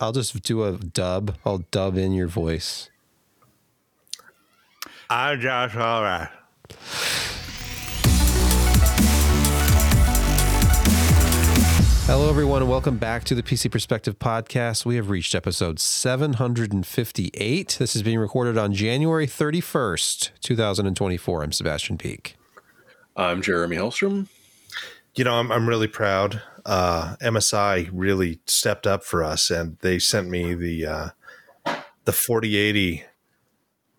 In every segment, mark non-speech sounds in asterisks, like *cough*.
I'll just do a dub. I'll dub in your voice. I'm Josh Walrath. Hello, everyone, and welcome back to the PC Perspective Podcast. We have reached episode 758. This is being recorded on January 31st, 2024. I'm Sebastian Peak. I'm Jeremy Hellstrom. You know, I'm, I'm really proud. Uh, MSI really stepped up for us, and they sent me the uh, the 4080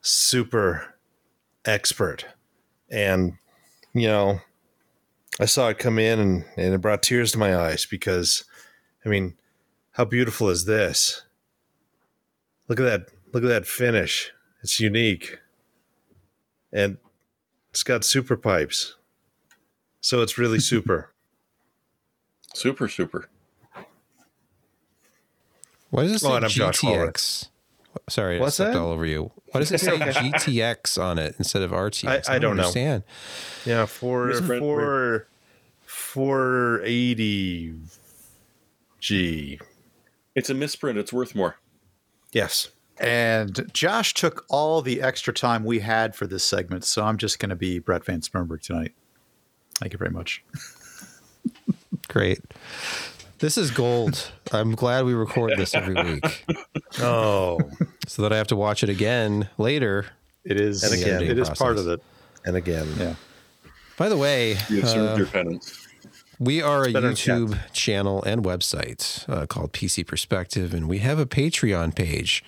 Super Expert, and you know, I saw it come in, and, and it brought tears to my eyes because, I mean, how beautiful is this? Look at that! Look at that finish. It's unique, and it's got super pipes, so it's really super. Super, super. Why does it say Well, and I'm GTX? Sorry, What's I stepped that? all over you. Why does it say *laughs* GTX on it instead of RTX? I- I don't know. understand. Yeah, for Miss four eighty G. It's a misprint. It's worth more. Yes. And Josh took all the extra time we had for this segment, so I'm just going to be Brett Van Smernberg tonight. Thank you very much. *laughs* Great. This is gold. I'm glad we record this every week *laughs* Oh, so that I have to watch it again later. It is. And again, it is part of it. and again. Yeah. By the way, You have served uh, your penance. we are a YouTube channel and website uh, called PC Perspective, and we have a Patreon page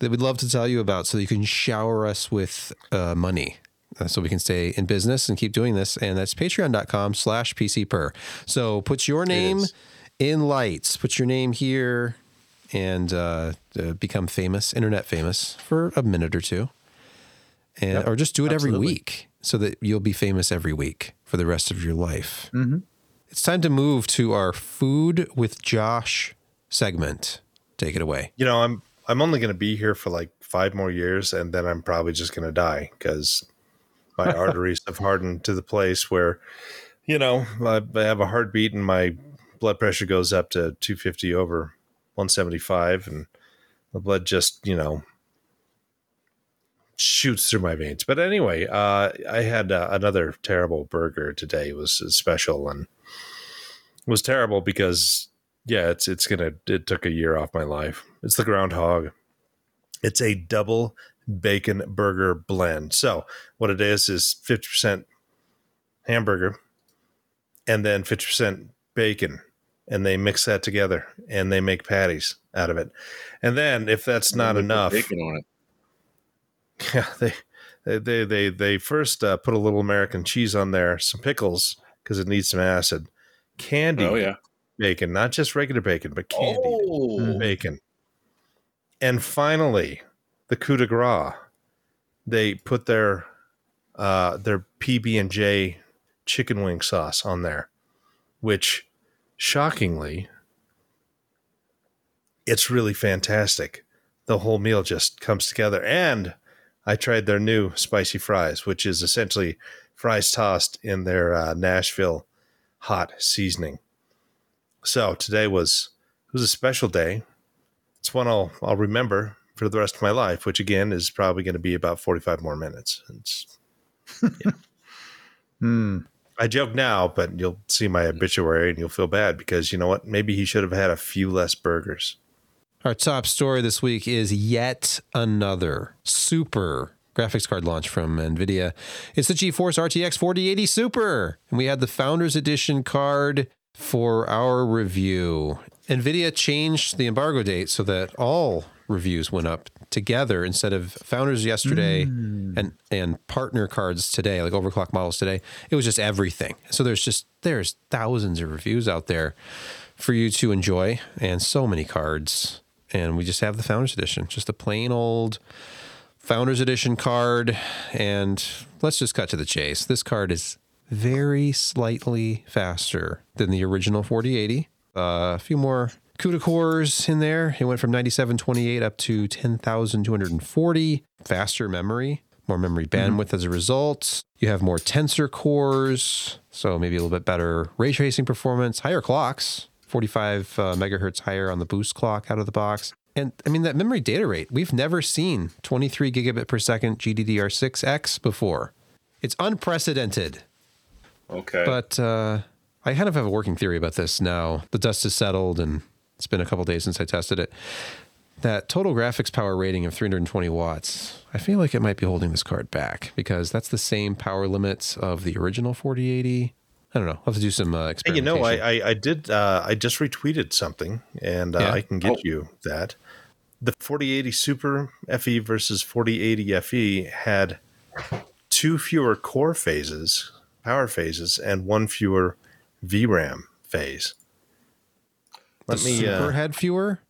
that we'd love to tell you about so you can shower us with uh, money. Uh, So we can stay in business and keep doing this, and that's patreon.com slash PCPer. So put your name in lights, put your name here, and uh, uh, become famous, internet famous for a minute or two, and or just do it every week so that you'll be famous every week for the rest of your life. It's time to move to our food with Josh segment. Take it away. You know, I'm I'm only going to be here for like five more years, and then I'm probably just going to die because my arteries have hardened to the place where, you know, I, have a heartbeat and my blood pressure goes up to 250 over 175, and the blood just, you know, shoots through my veins. But anyway, uh, I had uh, another terrible burger today. It was special and was terrible because yeah, it's it's gonna it took a year off my life. It's the groundhog. It's a double bacon burger blend. So what it is is fifty percent hamburger and then fifty percent bacon. And they mix that together and they make patties out of it. And then if that's not enough, Bacon on it. *laughs* yeah, they they they they, they first uh, put a little American cheese on there, some pickles because it needs some acid, candy Oh yeah. bacon, not just regular bacon, but candy Oh. bacon, and finally the coup de grace. They put their uh, their PB and J chicken wing sauce on there, which shockingly, it's really fantastic. The whole meal just comes together, and I tried their new spicy fries, which is essentially fries tossed in their uh, Nashville hot seasoning. So today was was a special day. It's one I'll I'll remember for the rest of my life, which again is probably going to be about forty five more minutes. It's, *laughs* Hmm. I joke now, but you'll see my obituary and you'll feel bad because you know what? Maybe he should have had a few less burgers. Our top story this week is yet another super graphics card launch from NVIDIA. It's the GeForce RTX 4080 Super. And we had the Founders Edition card for our review. NVIDIA changed the embargo date so that all reviews went up together instead of Founders yesterday and, and partner cards today, like overclock models today. It was just everything. So there's just, there's thousands of reviews out there for you to enjoy and so many cards. And we just have the Founders Edition, just a plain old Founders Edition card. And let's just cut to the chase. This card is very slightly faster than the original 4080. Uh, a few more CUDA cores in there. It went from 9728 up to 10,240. Faster memory, more memory bandwidth as a result. You have more tensor cores, so maybe a little bit better ray tracing performance, higher clocks. 45 uh, megahertz higher on the boost clock out of the box. And I mean, that memory data rate, we've never seen 23 gigabit per second GDDR6X before. It's unprecedented. Okay. But uh, I kind of have a working theory about this now. The dust has settled, and it's been a couple days since I tested it. That total graphics power rating of 320 watts, I feel like it might be holding this card back because that's the same power limits of the original 4080. I don't know. I'll have to do some uh, Hey, you know, I, I, I did. Uh, I just retweeted something, and uh, Yeah? I can get Oh. you that. The 4080 Super FE versus 4080 FE had two fewer core phases, power phases, and one fewer VRAM phase. Let the me. Super Uh, had fewer.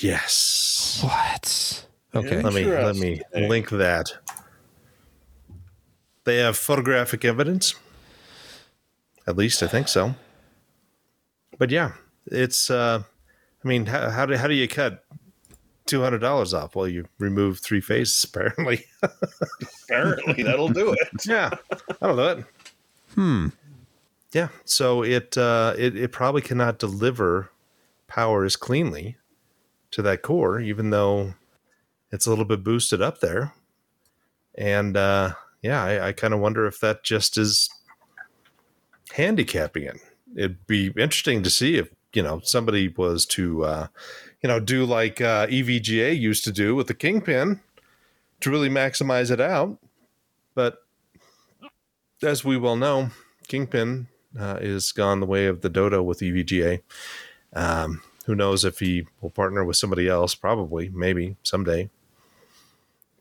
yes. What? Okay. Let me let me link that. They have photographic evidence. At least I think so. But yeah, it's. Uh, I mean, how how do how do you cut two hundred dollars off? Well, you remove three phases. *laughs* Apparently, Apparently, that'll do it. yeah. I don't know it. Hmm. Yeah, so it uh, it it probably cannot deliver power as cleanly to that core, even though it's a little bit boosted up there. And uh, yeah, I, I kind of wonder if that just is handicapping it. It'd be interesting to see if you know somebody was to uh, you know do like uh, EVGA used to do with the Kingpin to really maximize it out. But as we well know, Kingpin uh, is gone the way of the dodo with EVGA. Um, who knows if he will partner with somebody else? Probably, maybe someday.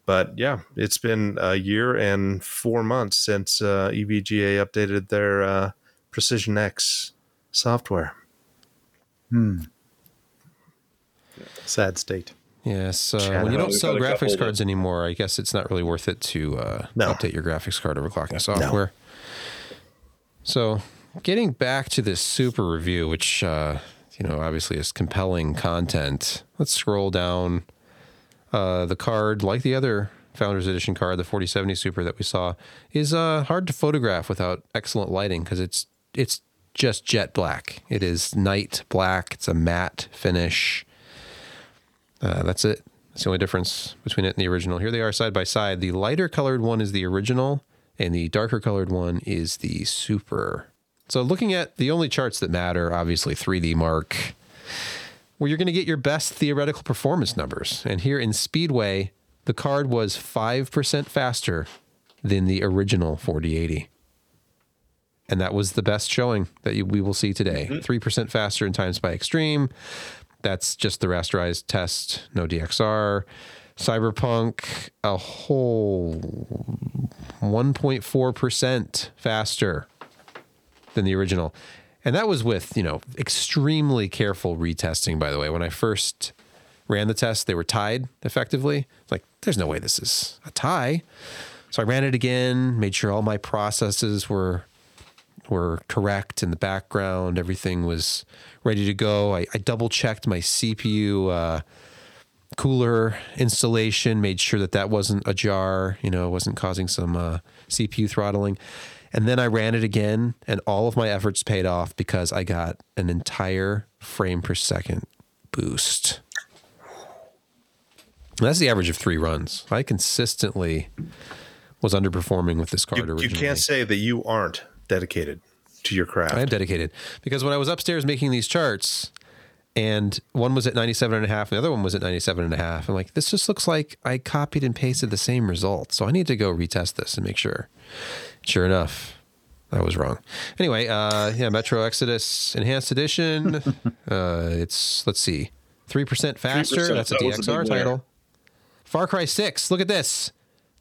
But yeah, it's been a year and four months since uh, EVGA updated their uh, Precision X software. Hmm. Sad state. Yes. Uh, when you don't sell graphics couple cards anymore, I guess it's not really worth it to uh, No. update your graphics card overclocking software. So, getting back to this super review, which uh, you know obviously is compelling content. Let's scroll down. Uh, the card, like the other Founders Edition card, the 4070 Super that we saw, is uh, hard to photograph without excellent lighting because it's it's just jet black. It is night black. It's a matte finish. Uh, that's it. That's the only difference between it and the original. Here they are side by side. The lighter colored one is the original, and the darker colored one is the super. So, looking at the only charts that matter, obviously 3D Mark, where you're going to get your best theoretical performance numbers. And here in Speedway, the card was 5% faster than the original 4080. And that was the best showing that you, we will see today. Mm-hmm. 3% faster in Time Spy Extreme. That's just the rasterized test, no DXR. Cyberpunk, a whole 1.4% faster than the original. And that was with, you know, extremely careful retesting, by the way. When I first ran the test, they were tied effectively. Like, there's no way this is a tie. So I ran it again, made sure all my processes were were correct in the background. Everything was ready to go. I, I double checked my CPU uh, cooler installation, made sure that that wasn't ajar, you know, wasn't causing some uh, CPU throttling. And then I ran it again, and all of my efforts paid off because I got an entire frame per second boost. And that's the average of three runs. I consistently was underperforming with this card You, you can't say that you aren't dedicated to your craft. I am dedicated because when I was upstairs making these charts and one was at 97 and a half and the other one was at 97 and a half, I'm like, this just looks like I copied and pasted the same result. So I need to go retest this and make sure. Sure enough, I was wrong. Anyway, uh, yeah, Metro Exodus Enhanced Edition. *laughs* uh, it's, let's see, 3% faster. 3%, That's a that was a DXR big title. Far Cry 6, look at this.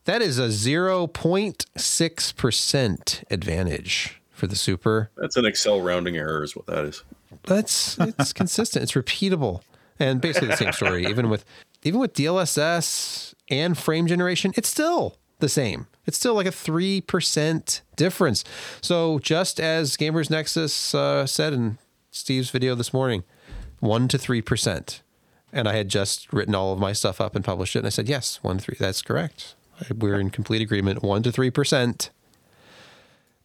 That is a 0.6% advantage for the Super. That's an Excel rounding error, is what that is. That's it's consistent. It's repeatable, and basically the same story. Even with even with DLSS and frame generation, it's still the same. It's still like a three percent difference. So just as Gamers Nexus uh, said in Steve's video this morning, one to three percent. And I had just written all of my stuff up and published it, and I said yes, one three. That's correct. We're in complete agreement. One to three percent.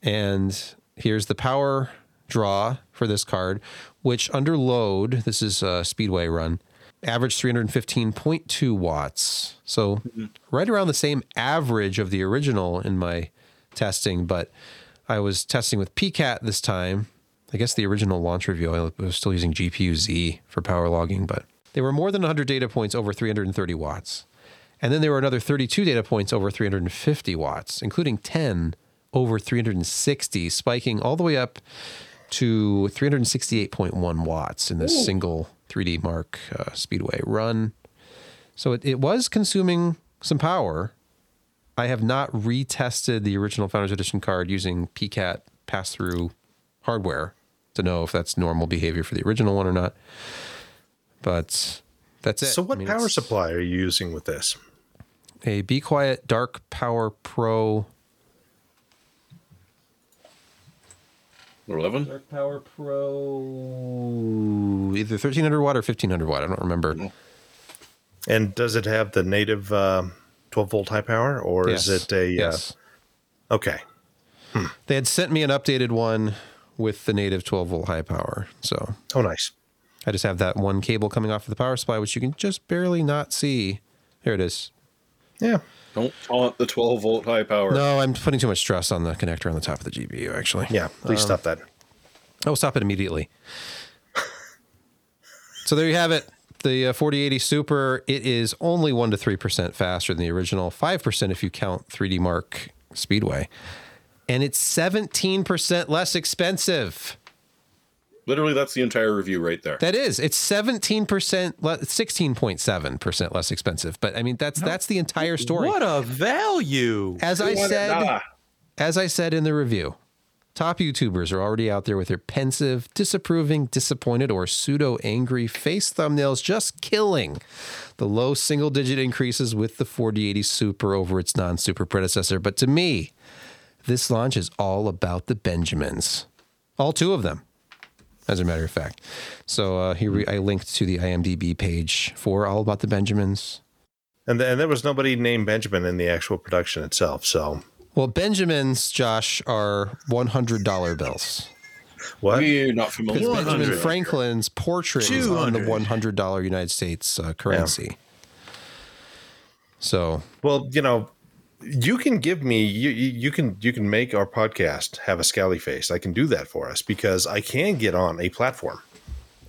And here's the power draw for this card. which under load, this is a speedway run, averaged 315.2 watts. So mm-hmm. right around the same average of the original in my testing, but I was testing with PCAT this time. I guess the original launch review, I was still using GPU Z for power logging, but they were more than 100 data points over 330 watts. And then there were another 32 data points over 350 watts, including 10 over 360, spiking all the way up to 368.1 watts in this single 3D Mark uh, Speedway run. So it, it was consuming some power. I have not retested the original Founders Edition card using PCAT pass through hardware to know if that's normal behavior for the original one or not. But that's it. So, what I mean, power supply are you using with this? A Be Quiet Dark Power Pro. Eleven. Dark Power Pro. Either 1300 watt or 1500 watt. I don't remember. And does it have the native um 12 volt high power, or Yes. is it a? Yes. Uh, okay. They had sent me an updated one with the native 12 volt high power. So Oh, nice. I just have that one cable coming off of the power supply, which you can just barely not see. Here it is. Yeah. Don't taunt the 12 volt high power. No, I'm putting too much stress on the connector on the top of the GPU, actually. Yeah. Please Um, stop that. I will stop it immediately. so there you have it. The uh, 4080 Super, it is only 1% to 3% faster than the original, 5% if you count 3D Mark Speedway. And it's 17% less expensive. Literally, that's the entire review right there. That is, it's 17%, 16.7% less expensive. But I mean, that's that's the entire story. What a value! As I said, as I said in the review, top YouTubers are already out there with their pensive, disapproving, disappointed, or pseudo angry face thumbnails, just killing the low single digit increases with the 4080 Super over its non super predecessor. But to me, this launch is all about the Benjamins, all two of them. As a matter of fact, so uh, here we, I linked to the IMDb page for all about the Benjamins. And, th- and there was nobody named Benjamin in the actual production itself. So, Well, Benjamins, Josh, are $100 bills. what? we not familiar Because Benjamin. Franklin's portrait is on the $100 United States uh, currency. So, Well, you know, you can give me you you can you can make our podcast have a scally face. I can do that for us because I can get on a platform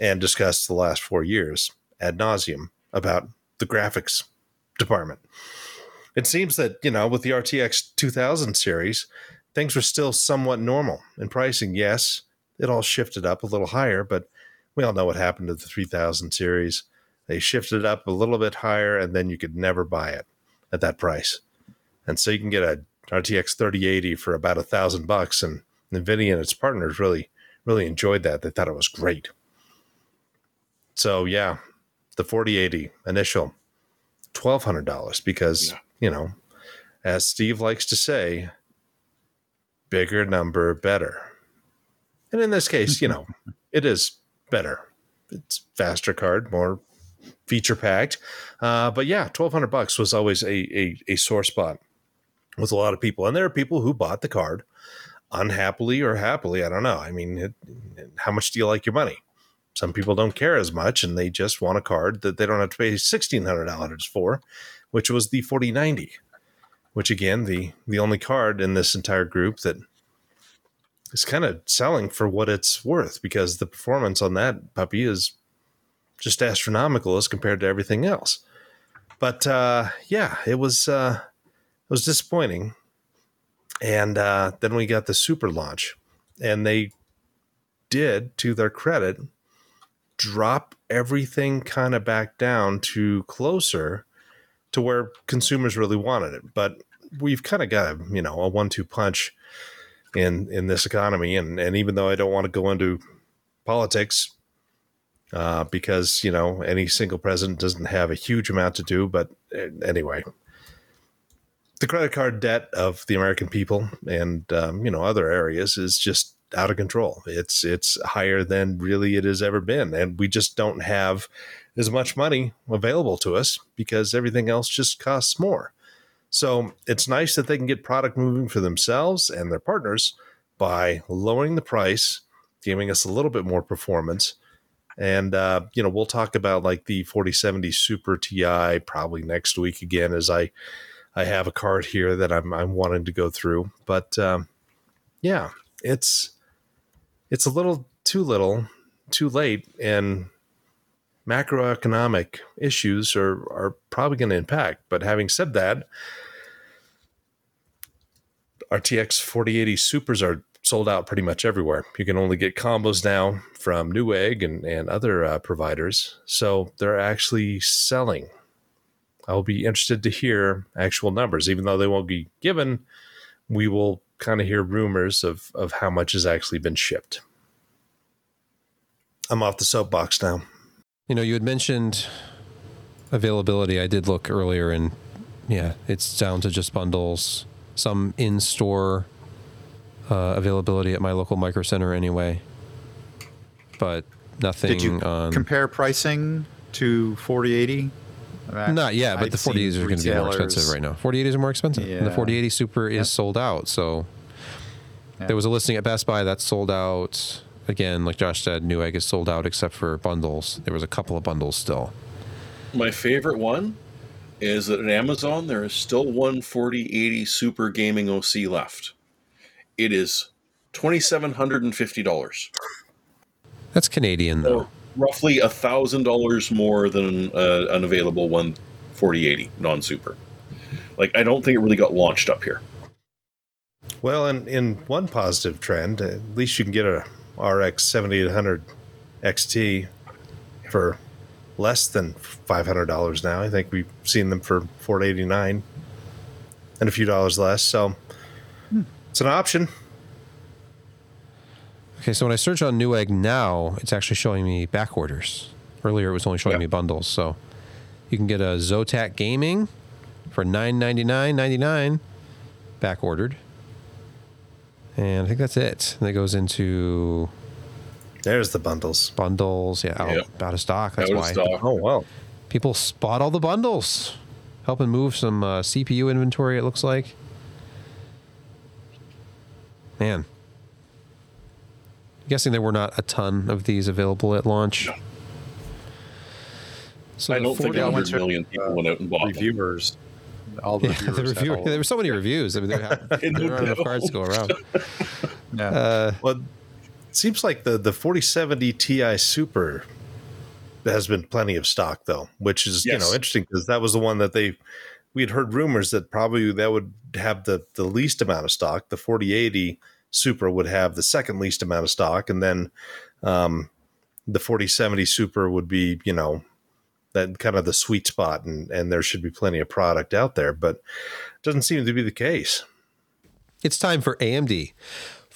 and discuss the last four years ad nauseum about the graphics department. It seems that you know with the RTX 2000 series, things were still somewhat normal in pricing. Yes, it all shifted up a little higher, but we all know what happened to the 3000 series. They shifted up a little bit higher, and then you could never buy it at that price. And so you can get a RTX 3080 for about a thousand bucks, and Nvidia and its partners really, really enjoyed that. They thought it was great. So yeah, the 4080 initial, twelve hundred dollars because Yeah. you know, as Steve likes to say, bigger number better. And in this case, you know, *laughs* it is better. It's faster card, more feature packed. Uh, but yeah, twelve hundred bucks was always a, a a sore spot with a lot of people, and there are people who bought the card unhappily or happily. I don't know. I mean, it, how much do you like your money? Some people don't care as much, and they just want a card that they don't have to pay sixteen hundred dollars for, which was the forty ninety. Which again, the the only card in this entire group that is kind of selling for what it's worth because the performance on that puppy is just astronomical as compared to everything else. But uh, yeah, it was uh, was disappointing. And uh, then we got the super launch, and they did, to their credit, drop everything kind of back down to closer to where consumers really wanted it. But we've kind of got a you know a one-two punch in in this economy, and and even though I don't want to go into politics, uh, because you know any single president doesn't have a huge amount to do. But uh, anyway, the credit card debt of the American people and um, you know other areas is just out of control. It's it's higher than really it has ever been, and we just don't have as much money available to us because everything else just costs more. So it's nice that they can get product moving for themselves and their partners by lowering the price, giving us a little bit more performance, And uh, you know, we'll talk about like the 4070 Super Ti probably next week again as I I have a card here that I'm I'm wanting to go through. But um, yeah, it's it's a little too little, too late, and macroeconomic issues are are probably going to impact. But having said that, RTX 4080 Supers are sold out pretty much everywhere. You can only get combos now from Newegg and, and other uh, providers. So they're actually selling. I'll be interested to hear actual numbers, even though they won't be given. We will kind of hear rumors of, of how much has actually been shipped. I'm off the soapbox now. You know, you had mentioned availability. I did look earlier, and yeah, it's down to just bundles, some in store uh, availability at my local micro center anyway, but nothing Did you on. compare pricing to 4080? Not yet, but the 4080s are going to be more expensive right now. 4080s are more expensive. And the Yeah. 4080 Super is sold out. So Yeah. there was a listing at Best Buy that's sold out. Again, like Josh said, Newegg is sold out except for bundles. There was a couple of bundles still. My favorite one is that at Amazon there is still one 4080 Super Gaming OC left. It is twenty seven hundred and fifty dollars, That's Canadian though. or roughly a thousand dollars more than uh, an available one forty eighty non Super. Like I don't think it really got launched up here. Well, in, in one positive trend, at least you can get a RX 7800 XT for less than $500 now. I think we've seen them for 489 and a few dollars less. So it's an option. Okay, so when I search on Newegg now, it's actually showing me back orders. Earlier, it was only showing Yeah. me bundles. So you can get a Zotac Gaming for nine ninety nine ninety nine, back ordered, and I think that's it. And that goes into There's the bundles. bundles. Yeah, out, Yep. out of stock. That's Out of why stock. Oh, well. people spot all the bundles, helping move some uh, CPU inventory. It looks like. Man, guessing there were not a ton of these available at launch. So I don't think 40 a I went million people went out and bought them. reviewers. All the *laughs* Yeah, the reviewers. review, all- there were so many reviews. I mean, there, have, *laughs* there know. aren't enough cards to go around. *laughs* yeah. Uh, Well, it seems like the, the 4070 Ti Super has been plenty of stock, though, which is, you know, interesting because that was the one that they, we had heard rumors that probably that would have the, the least amount of stock. The 4080 Super would have the second least amount of stock. And then um, the 4070 Super would be, you know, that kind of the sweet spot and, and there should be plenty of product out there, but it doesn't seem to be the case. it's time for AMD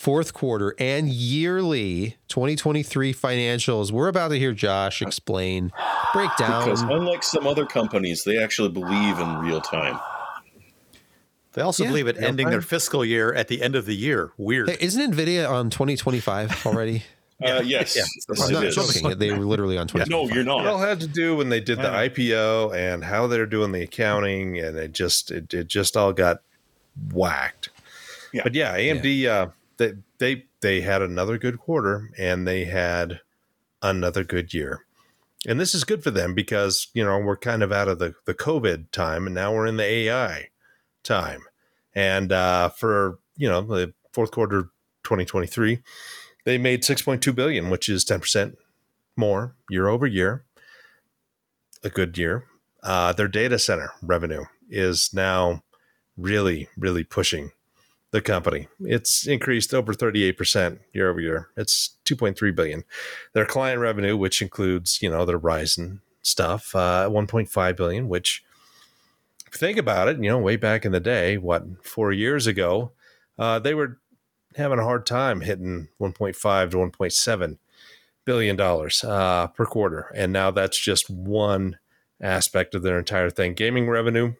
fourth quarter and yearly 2023 financials. We're about to hear Josh explain, break Because unlike some other companies, they actually believe in real time. They also Yeah. believe in Yeah, ending fine. their fiscal year at the end of the year. Weird. Hey, isn't Nvidia on 2025 already? *laughs* Uh, yes, Yeah. yes, I'm not joking. They were literally on *laughs* 20. No, you're not. It all had to do when they did the IPO and how they're doing the accounting, and it just it, it just all got whacked. Yeah. But yeah, AMD uh, they they they had another good quarter and they had another good year, and this is good for them because you know we're kind of out of the the COVID time and now we're in the AI time, and uh, for you know the fourth quarter 2023, they made 6.2 billion, which is 10 percent more year over year. A good year. Uh, their data center revenue is now really, really pushing the company. It's increased over 38% year over year. It's 2.3 billion. Their client revenue, which includes, you know, their Ryzen stuff, uh, 1.5 billion, which think about it, you know, way back in the day, what, four years ago, uh, they were having a hard time hitting 1.5 to 1.7 billion dollars uh, per quarter, and now that's just one aspect of their entire thing. Gaming revenue,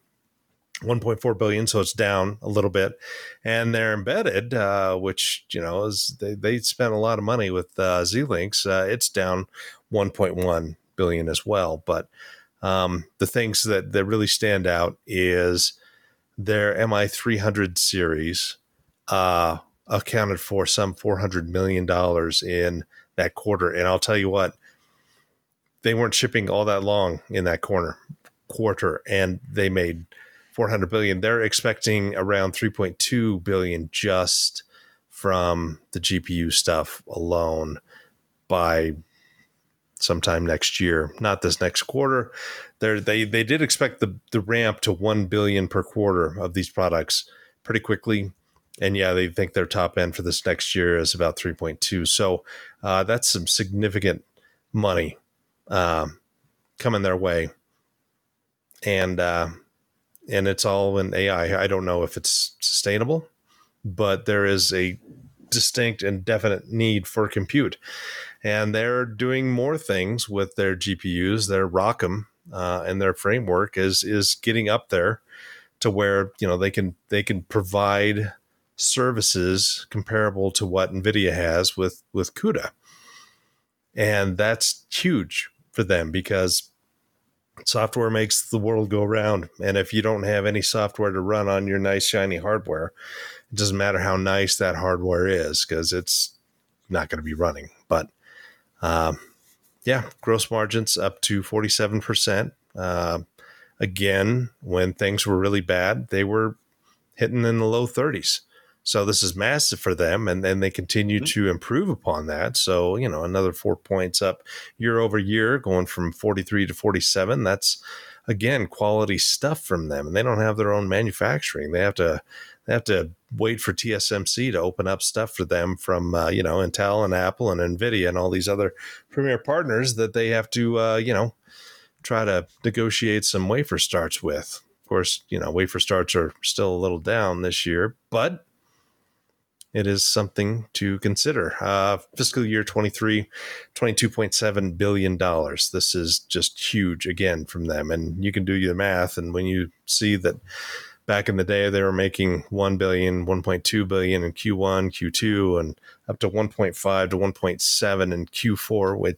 1.4 billion, so it's down a little bit, and they're embedded, uh, which you know is they they spent a lot of money with uh, Xilinx. Uh, it's down 1.1 billion as well, but um, the things that that really stand out is their MI300 series. Uh, accounted for some 400 million dollars in that quarter and I'll tell you what they weren't shipping all that long in that corner quarter, and they made 400 billion. They're expecting around 3.2 billion just from the GPU stuff alone by sometime next year, not this next quarter. They're, they they did expect the the ramp to 1 billion per quarter of these products pretty quickly. And yeah, they think their top end for this next year is about 3.2. So uh, that's some significant money um, coming their way. And uh, and it's all in AI. I don't know if it's sustainable, but there is a distinct and definite need for compute. And they're doing more things with their GPUs. Their ROCm uh, and their framework is is getting up there to where you know they can they can provide services comparable to what Nvidia has with with CUDA, and that's huge for them because software makes the world go round. And if you don't have any software to run on your nice shiny hardware, it doesn't matter how nice that hardware is because it's not going to be running. Um, yeah, gross margins up to 47%. Uh, again, when things were really bad, they were hitting in the low 30s. So this is massive for them, and then they continue mm-hmm. to improve upon that. So you know, another four points up year over year, going from 43 to 47. That's again quality stuff from them, and they don't have their own manufacturing. They have to they have to wait for TSMC to open up stuff for them from uh, you know Intel and Apple and Nvidia and all these other premier partners that they have to uh, you know try to negotiate some wafer starts with. Of course, you know wafer starts are still a little down this year, but it is something to consider. Uh, fiscal year 23, $22.7 billion. This is just huge again from them. And you can do the math. And when you see that back in the day, they were making 1 billion, 1.2 billion in Q1, Q2, and up to 1.5 to 1.7 in Q4 with,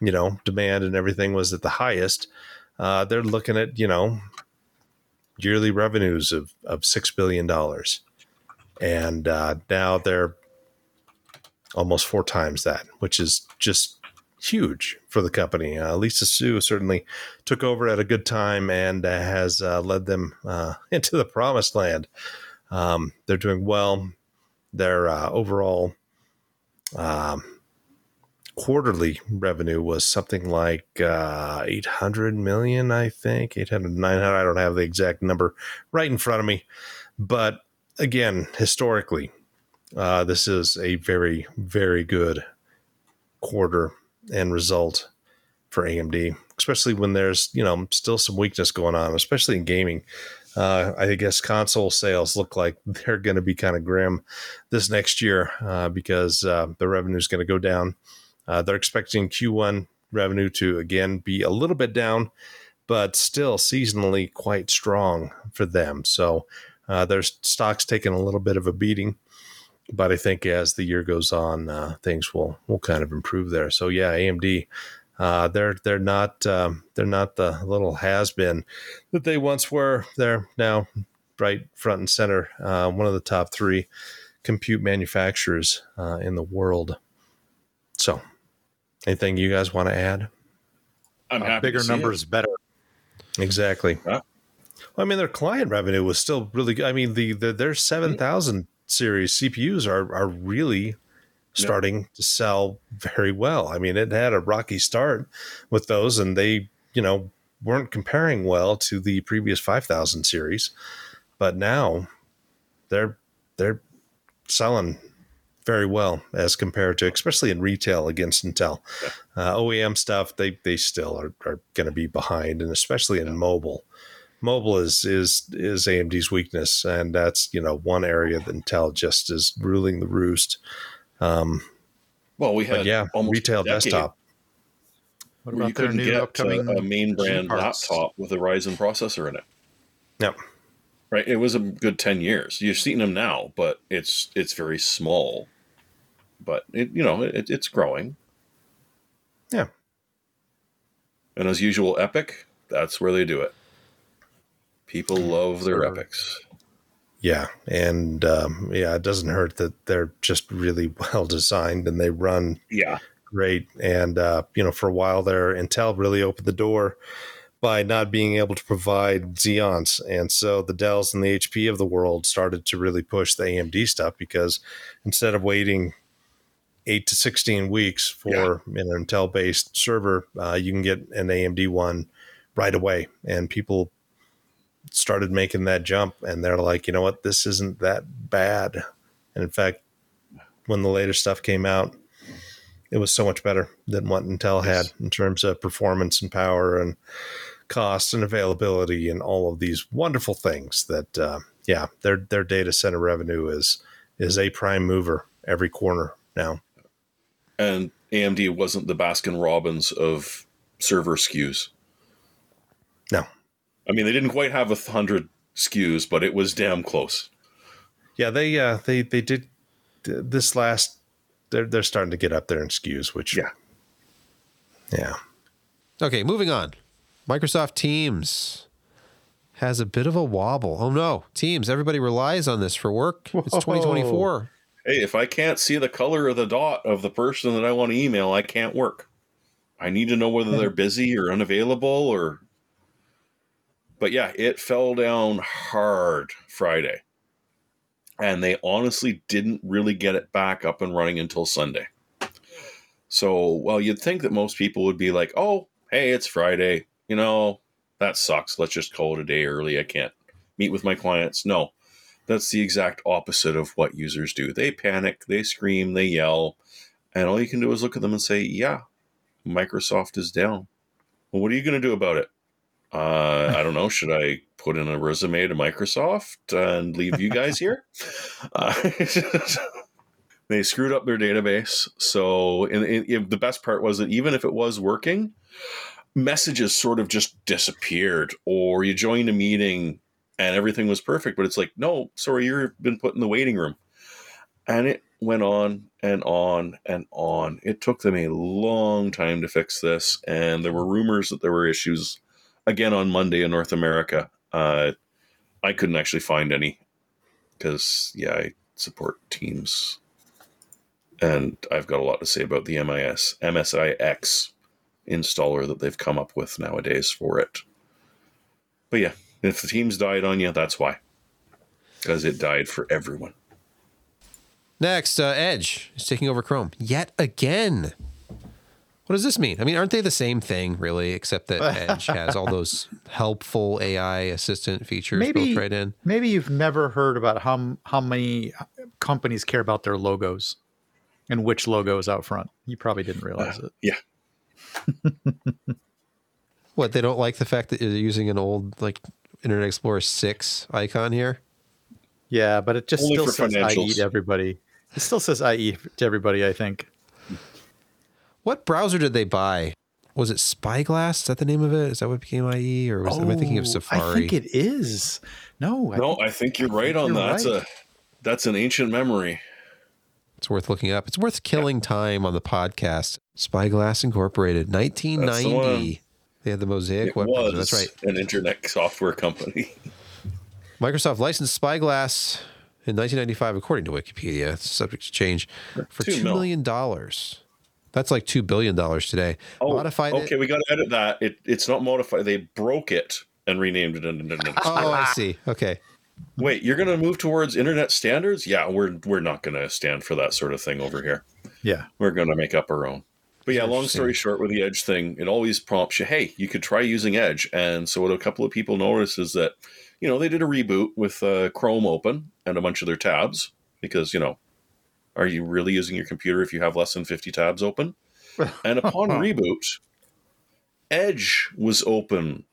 you know, demand and everything was at the highest. Uh, they're looking at, you know, yearly revenues of, of $6 billion and uh, now they're almost four times that, which is just huge for the company. Uh, Lisa Su certainly took over at a good time and uh, has uh, led them uh, *laughs* into the promised land. Um, they're doing well. Their uh, overall um, quarterly revenue was something like uh, 800 million, I think, 800, 900. I don't have the exact number right in front of me, but again, historically, this is a very, very good quarter and result for AMD, especially when there's you know still some weakness going on, especially in gaming. Uh, I guess console sales look like *laughs* they're going to be kind of grim this next year uh, because uh, the revenue is going to go down. Uh, they're expecting Q1 revenue to again be a little bit down, but still seasonally quite strong for them. So uh, their stock's taking a little bit of a beating, but I think as the year goes on, uh, things will will kind of improve there. So yeah, AMD. Uh, they're they're not um, they're not the little has been that they once were. They're now right front and center. Uh, one of the top three compute manufacturers uh, in the world. So, anything you guys want to add? I'm happy. bigger numbers, it. better. Exactly. Huh? Well, I mean, their client revenue was still really good. I mean, the, the their seven thousand series CPUs are are really starting to sell very well. I mean, it had a rocky start with those, and they you know weren't comparing well to the previous five thousand series, but now they're they're selling very well as compared to, especially in retail against Intel. Uh, OEM stuff, they they still are, are going to be behind, and especially in mobile mobile is is is AMD's weakness, and that's you know one area that Intel just is ruling the roost. Um, well, we had yeah, retail desktop. What about you couldn't get upcoming a, a main brand laptop with a Ryzen processor in it. Yep. Right. It was a good ten years. You're seeing them now, but it's it's very small. But it you know it, it's growing. Yeah. And as usual, EPYC. That's where they do it. People love their EPYCs. Yeah, and um, yeah, it doesn't hurt that they're just really *laughs* well designed and they run yeah. great. And uh, you know, for a while there, Intel really opened the door by not being able to provide Xeons, and so the Dells and the HP of the world started to really push the AMD stuff because instead of waiting eight to sixteen weeks for an Intel based server, uh, you can get an AMD one right away, and people started making that jump, and they're like, you know what, this isn't that bad, and in fact, when the later stuff came out, it was so much better than what Intel had in terms of performance and power and cost and availability and all of these wonderful things that uh, yeah their their data center revenue is is a prime mover every corner now. And AMD wasn't the Baskin Robbins of server SKUs. No I mean, they didn't quite have a hundred SKUs, but it was damn close. yeah they uh they they did this last they're they're starting to get up there in SKUs which Yeah. yeah Okay, moving on. Microsoft Teams has a bit of a wobble. Oh no, Teams, everybody relies on this for work. It's 2024. Hey, if I can't see the color of the dot of the person that I want to email, I can't work. I need to know whether they're busy or unavailable or. But yeah, it fell down hard Friday. And they honestly didn't really get it back up and running until Sunday. So, well, you'd think that most people would be like, oh, hey, it's Friday. You know, that sucks. Let's just call it a day early. I can't meet with my clients. No, that's the exact opposite of what users do. They panic, they scream, they yell, and all you can do is look at them and say, "Yeah, Microsoft is down." Well, what are you going to do about it? Uh, I don't know. Should I put in a resume to Microsoft and leave you guys here? *laughs* Uh, *laughs* they screwed up their database. So, and, and the best part was that even if it was working, messages sort of just disappeared, or you joined a meeting and everything was perfect, but it's like, no, sorry, you've been put in the waiting room. And it went on and on and on. It took them a long time to fix this, and there were rumors that there were issues again on Monday in North America. Uh, I couldn't actually find any because, yeah, I support Teams, and I've got a lot to say about the MIS MSIX installer that they've come up with nowadays for it. But yeah, if the Teams died on you, that's why, because it died for everyone. Next, uh, Edge is taking over Chrome yet again. What does this mean? I mean, aren't they the same thing, really, except that *laughs* Edge has all those helpful AI assistant features Maybe built right in? maybe you've never heard about how how many companies care about their logos and which logo is out front. You probably didn't uh, realize it. Yeah, *laughs* What they don't like the fact that you're using an old like Internet Explorer six icon here. Yeah, but it just Only still for says IE financials. to everybody. It still says IE to everybody. I think. What browser did they buy? Was it Spyglass? Is that the name of it? Is that what became IE, or was am I thinking of Oh, Safari? I think it is. No, I no, think- I think you're I right think on you're that. That's a that's an ancient memory. It's worth looking up. It's worth killing time on the podcast. Spyglass Incorporated, 1990. They had the Mosaic It web browser. That's right. an internet software company. *laughs* Microsoft licensed Spyglass in 1995, according to Wikipedia. It's subject to change for Two two mil. million dollars. That's like two billion dollars today. Modified okay, it. we got to edit that. It, it's not modified. They broke it and renamed it. Oh, I see. Okay. Wait, you're going to move towards internet standards? Yeah, we're we're not going to stand for that sort of thing over here. yeah. We're going to make up our own. But yeah, long story short, with the Edge thing, it always prompts you, hey, you could try using Edge. And so what a couple of people noticed is that, you know, they did a reboot with uh, Chrome open and a bunch of their tabs because, you know, are you really using your computer if you have less than 50 tabs open? *laughs* And upon reboot, Edge was open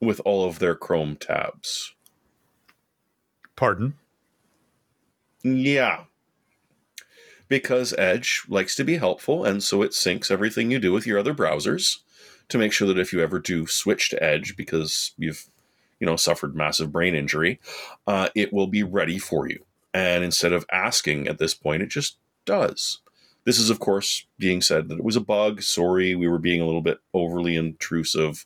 with all of their Chrome tabs. Pardon. Yeah. Because Edge likes to be helpful, and so it syncs everything you do with your other browsers to make sure that if you ever do switch to Edge because you've, you know, suffered massive brain injury, uh, it will be ready for you. And instead of asking at this point, it just does. This is, of course, being said that it was a bug. Sorry, we were being a little bit overly intrusive.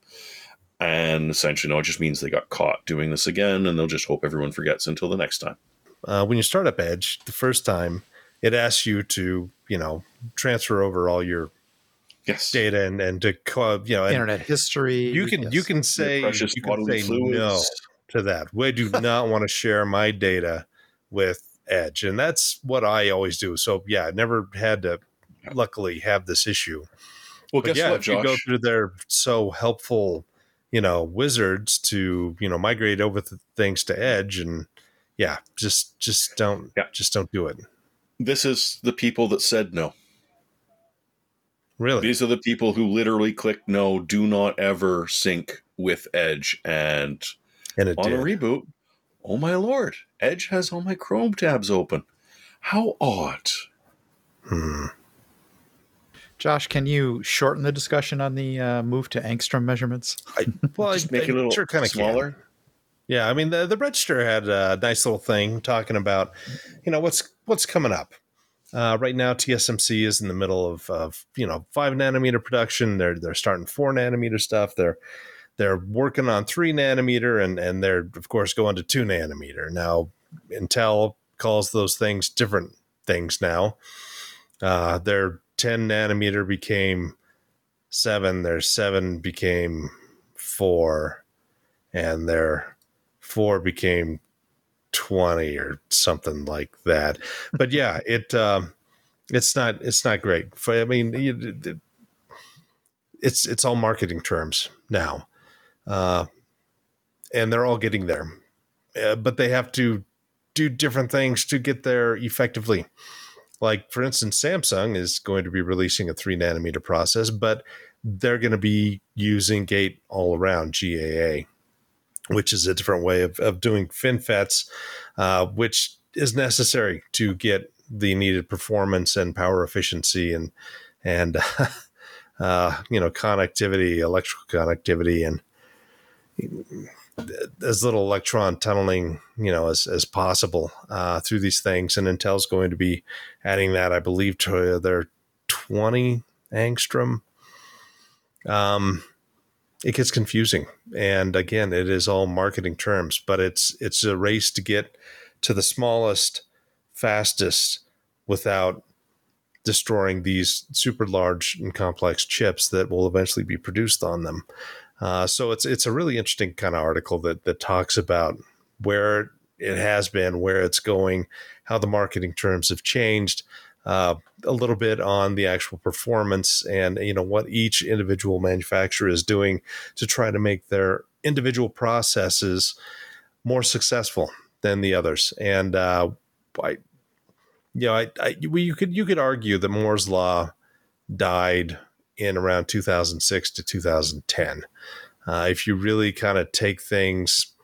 And essentially, no, it just means they got caught doing this again, and they'll just hope everyone forgets until the next time. uh, when you start up Edge the first time, it asks you to, you know, transfer over all your Yes. data and and to co- you know Internet history. you can you can say you can say fluids. no to that. We do not want to share my data with Edge, and that's what I always do. So yeah, I never had to luckily have this issue. Well, But guess yeah, what, if you go through their so helpful, you know, wizards to you know migrate over the things to Edge, and yeah, just just don't Yeah. just don't do it. This is the people that said no. Really, These are the people who literally clicked no, do not ever sync with Edge. And and on a reboot, oh my lord, Edge has all my Chrome tabs open. How odd. Hmm. Josh, can you shorten the discussion on the uh, move to angstrom measurements? I, *laughs* well, Just I, make it a little sure kind of smaller. Yeah, I mean the the register had a nice little thing talking about, you know, what's what's coming up. Uh, right now, TSMC is in the middle of, of you know five nanometer production. They're they're starting four nanometer stuff. They're they're working on three nanometer, and and they're of course going to two nanometer now. Intel calls those things different things now. Uh, their ten nanometer became seven. Their seven became four, and their four became 20 or something like that but yeah *laughs* it um it's not it's not great for i mean you, it's it's all marketing terms now uh and they're all getting there. Uh, but they have to do different things to get there effectively. Like for instance samsung is going to be releasing a 3 nanometer process but they're going to be using gate all around gaa which is a different way of, of doing FinFETs, uh, which is necessary to get the needed performance and power efficiency and and *laughs* uh, you know connectivity, electrical connectivity, and as little electron tunneling you know as as possible uh, through these things. And Intel's going to be adding that, I believe, to their 20 angstrom. Um, it gets confusing and again it is all marketing terms but it's it's a race to get to the smallest fastest without destroying these super large and complex chips that will eventually be produced on them uh, so it's it's a really interesting kind of article that that talks about where it has been where it's going how the marketing terms have changed uh, a little bit on the actual performance and you know what each individual manufacturer is doing to try to make their individual processes more successful than the others. And uh, I, you know, I, I we, you could you could argue that Moore's law died in around 2006 to 2010. Uh, if you really kind of take things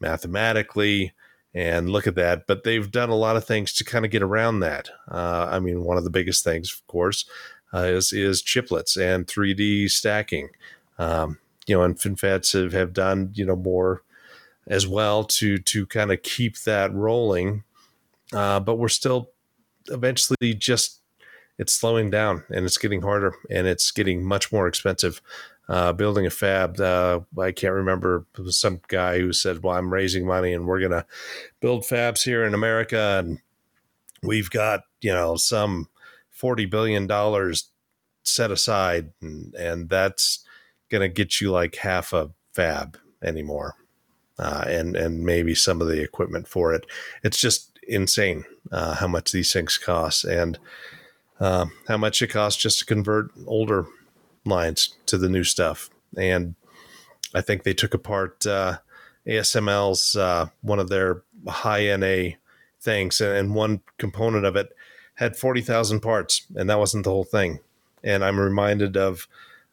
mathematically and look at that. But they've done a lot of things to kind of get around that. Uh, I mean, one of the biggest things, of course, uh, is is chiplets and 3D stacking. Um, you know, and FinFETs have, have done you know more as well to to kind of keep that rolling. Uh, but we're still eventually just it's slowing down and it's getting harder and it's getting much more expensive uh, building a fab. Uh, I can't remember. Some guy who said, "Well, I'm raising money and we're going to build fabs here in America, and we've got you know some forty billion dollars set aside, and and that's going to get you like half a fab anymore, uh, and and maybe some of the equipment for it. It's just insane uh, how much these things cost and." Uh, how much it costs just to convert older lines to the new stuff. And I think they took apart uh, ASML's uh, one of their high NA things, and one component of it had forty thousand parts, and that wasn't the whole thing. And I'm reminded of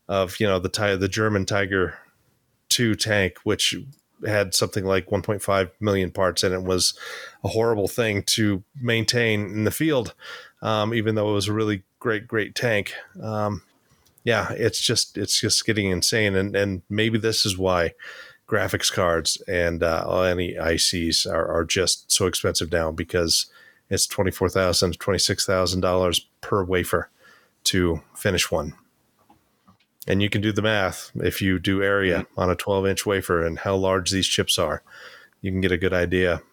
of you know the the German Tiger two tank, which had something like 1.5 million parts, and it was a horrible thing to maintain in the field, um, even though it was a really great, great tank. Um, yeah, it's just it's just getting insane, and and maybe this is why graphics cards and uh, any ICs are, are just so expensive now because it's twenty four thousand, twenty six thousand dollars per wafer to finish one. And you can do the math if you do area on a 12 inch wafer and how large these chips are. You can get a good idea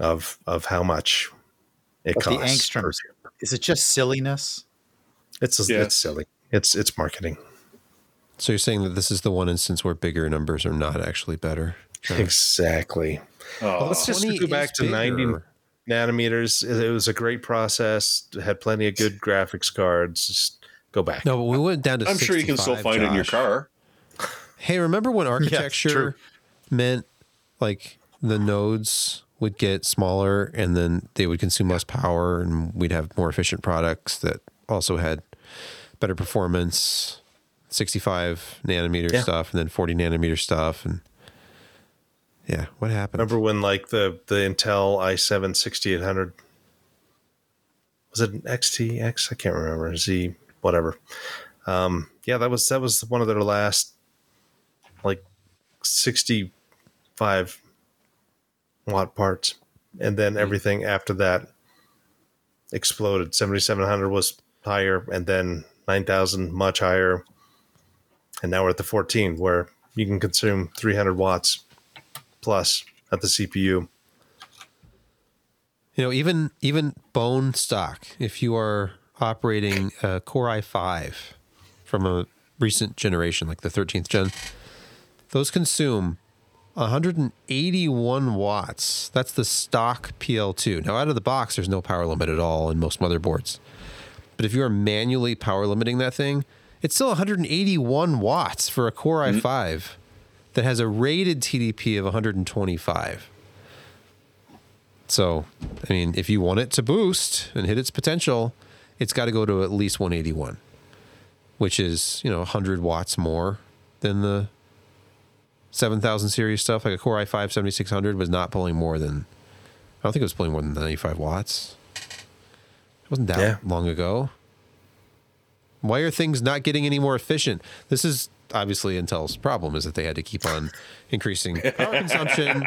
of of how much it But the costs. angstrom is it just silliness? It's Yeah. it's silly. It's it's marketing. So you're saying that this is the one instance where bigger numbers are not actually better. Exactly. Oh, let's just go back is to 90 nanometers. It it was a great process. It had plenty of good graphics cards. Just go back. No, but we went down to. I'm sure you can still 65, find it in your car. Hey, remember when *laughs* true. architecture meant like the nodes would get smaller and then they would consume less power and we'd have more efficient products that also had better performance, 65 nanometer Yeah. stuff and then 40 nanometer stuff and yeah, what happened? Remember when like the the Intel i7 6800 was it an XTX? I can't remember. Z whatever. Um, yeah, that was that was one of their last like 65 watt parts, and then hmm. everything after that exploded. 7700 was higher, and then 9000 much higher, and now we're at the 14 where you can consume 300 watts plus at the CPU. You know, even even bone stock, if you are operating a Core i5 from a recent generation, like the 13th gen, those consume 181 watts. That's the stock PL2. Now, out of the box, there's no power limit at all in most motherboards. But if you are manually power limiting that thing, it's still 181 watts for a Core mm-hmm. i5 that has a rated TDP of 125. So, I mean, if you want it to boost and hit its potential, it's got to go to at least 181, which is, you know, 100 watts more than the 7000 series stuff. Like a Core i5 7600 was not pulling more than, I don't think it was pulling more than 95 watts. It wasn't that Yeah. long ago. Why are things not getting any more efficient? This is obviously Intel's problem is that they had to keep on increasing power *laughs* consumption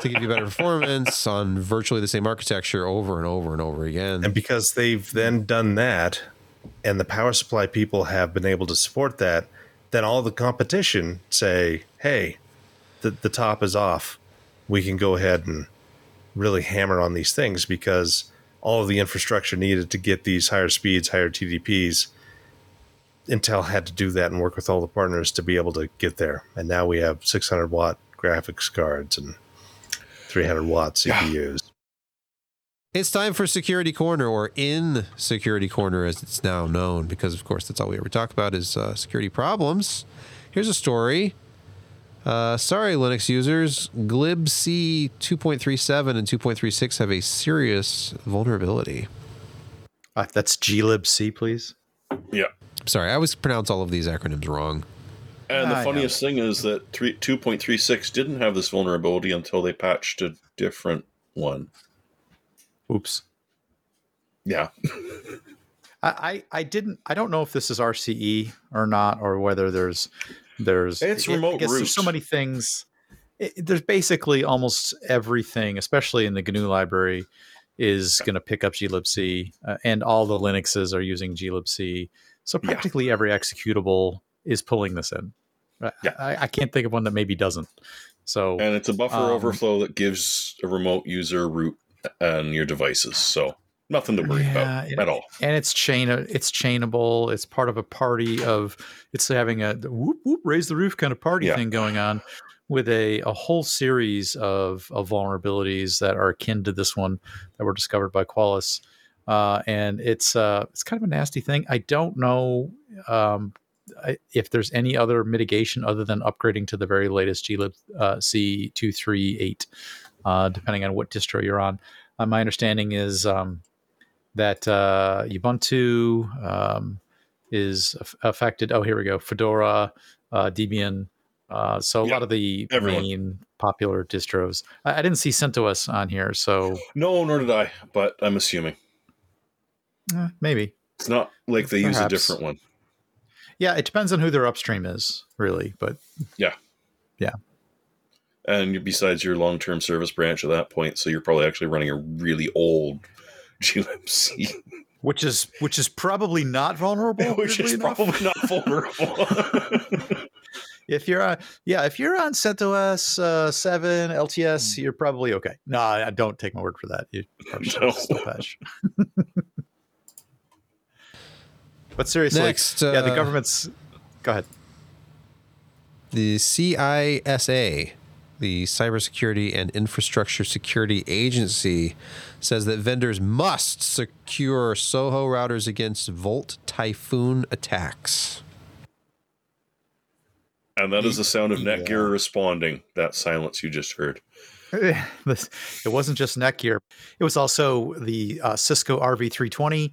to give you better performance on virtually the same architecture over and over and over again. And because they've then done that, and the power supply people have been able to support that, then all the competition say, hey, the, the top is off. We can go ahead and really hammer on these things because all of the infrastructure needed to get these higher speeds, higher TDPs, Intel had to do that and work with all the partners to be able to get there. And now we have 600 watt graphics cards and 300 watt CPUs. It's time for Security Corner, or in Security Corner as it's now known, because of course that's all we ever talk about is uh, security problems. Here's a story. Uh, sorry, Linux users. glibc 2.37 and 2.36 have a serious vulnerability. Uh, that's glibc, please. Yeah. Sorry, I always pronounce all of these acronyms wrong. And the I know. funniest thing is that three, 2.36 didn't have this vulnerability until they patched a different one. Oops. Yeah. *laughs* I, I, I didn't. I don't know if this is RCE or not, or whether there's there's. It's I- I remote guess There's so many things. It, there's basically almost everything, especially in the GNU library, is going to pick up glibc, uh, and all the Linuxes are using glibc. So Yeah. practically every executable is pulling this in. I- Yeah. I, I can't think of one that maybe doesn't. So And it's a buffer Um, overflow that gives a remote user root on your devices. So nothing to worry Yeah, about at all. and it's chain it's chainable it's part of a party of it's having a whoop whoop raise the roof kind of party Yeah. thing going on with a, a whole series of, of vulnerabilities that are akin to this one that were discovered by Qualys. Uh, and it's uh, it's kind of a nasty thing. I don't know um, I- if there's any other mitigation other than upgrading to the very latest glib uh, C238, uh, depending on what distro you're on. Uh, my understanding is um, that uh, Ubuntu um, is affected. Oh, here we go. Fedora, uh, Debian. Uh, so a Yep. lot of the Everyone. main popular distros. I, I didn't see CentOS on here, so No, nor did I, but I'm assuming. eh, maybe. It's not like they use a different one. Yeah, it depends on who their upstream is, really. But yeah, yeah. And besides your long term service branch at that point, so you're probably actually running a really old glibc, which is which is probably not vulnerable. *laughs* which is enough. probably not vulnerable. *laughs* if you're on yeah if you're on CentOS uh, seven LTS, Hmm. you're probably okay. No, I, I don't take my word for that. You probably No. patch. *laughs* But seriously, Next, yeah, the uh, government's. Go ahead. The CISA, the Cybersecurity and Infrastructure Security Agency, says that vendors must secure Soho routers against Volt Typhoon attacks. And that is the sound of Netgear responding. That silence you just heard. *laughs* it wasn't just Netgear; it was also the uh, Cisco RV320,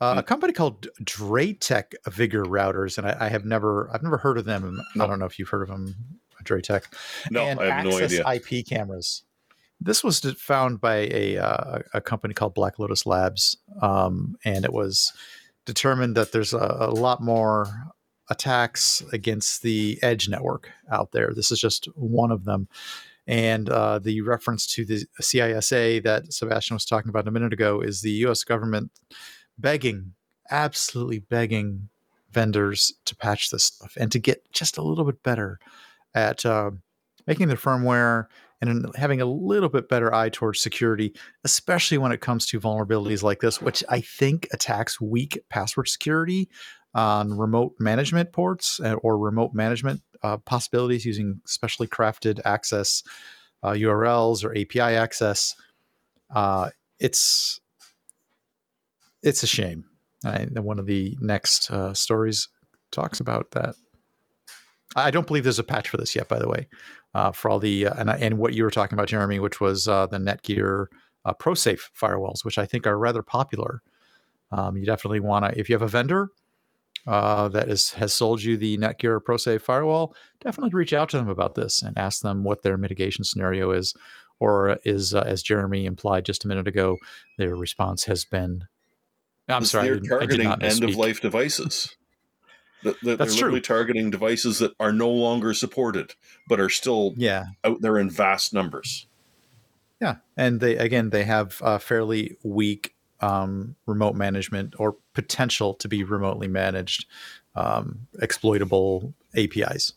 uh, a company called DrayTek Vigor routers, and I, I have never, I've never heard of them. I don't know if you've heard of them, DrayTek. No, and I have no Access idea. IP cameras. This was found by a uh, a company called Black Lotus Labs, um, and it was determined that there's a, a lot more attacks against the edge network out there. This is just one of them. And uh, the reference to the CISA that Sebastian was talking about a minute ago is the U.S. government begging, absolutely begging vendors to patch this stuff and to get just a little bit better at uh, making the firmware and having a little bit better eye towards security, especially when it comes to vulnerabilities like this, which I think attacks weak password security on remote management ports uh, or remote management uh, possibilities using specially crafted access uh, URLs or API access. Uh, it's it's a shame. I, one of the next uh, stories talks about that. I don't believe there's a patch for this yet, by the way. Uh, for all the uh, and and what you were talking about, Jeremy, which was uh, the Netgear uh, ProSafe firewalls, which I think are rather popular. Um, you definitely want to, if you have a vendor uh, that is has sold you the Netgear ProSafe firewall, definitely reach out to them about this and ask them what their mitigation scenario is, or is uh, as Jeremy implied just a minute ago, their response has been. I'm sorry, they're didn't- I did targeting end of life devices. That, that That's they're literally true. targeting devices that are no longer supported, but are still Yeah, out there in vast numbers. Yeah, and they again they have uh, fairly weak um, remote management or potential to be remotely managed um, exploitable APIs.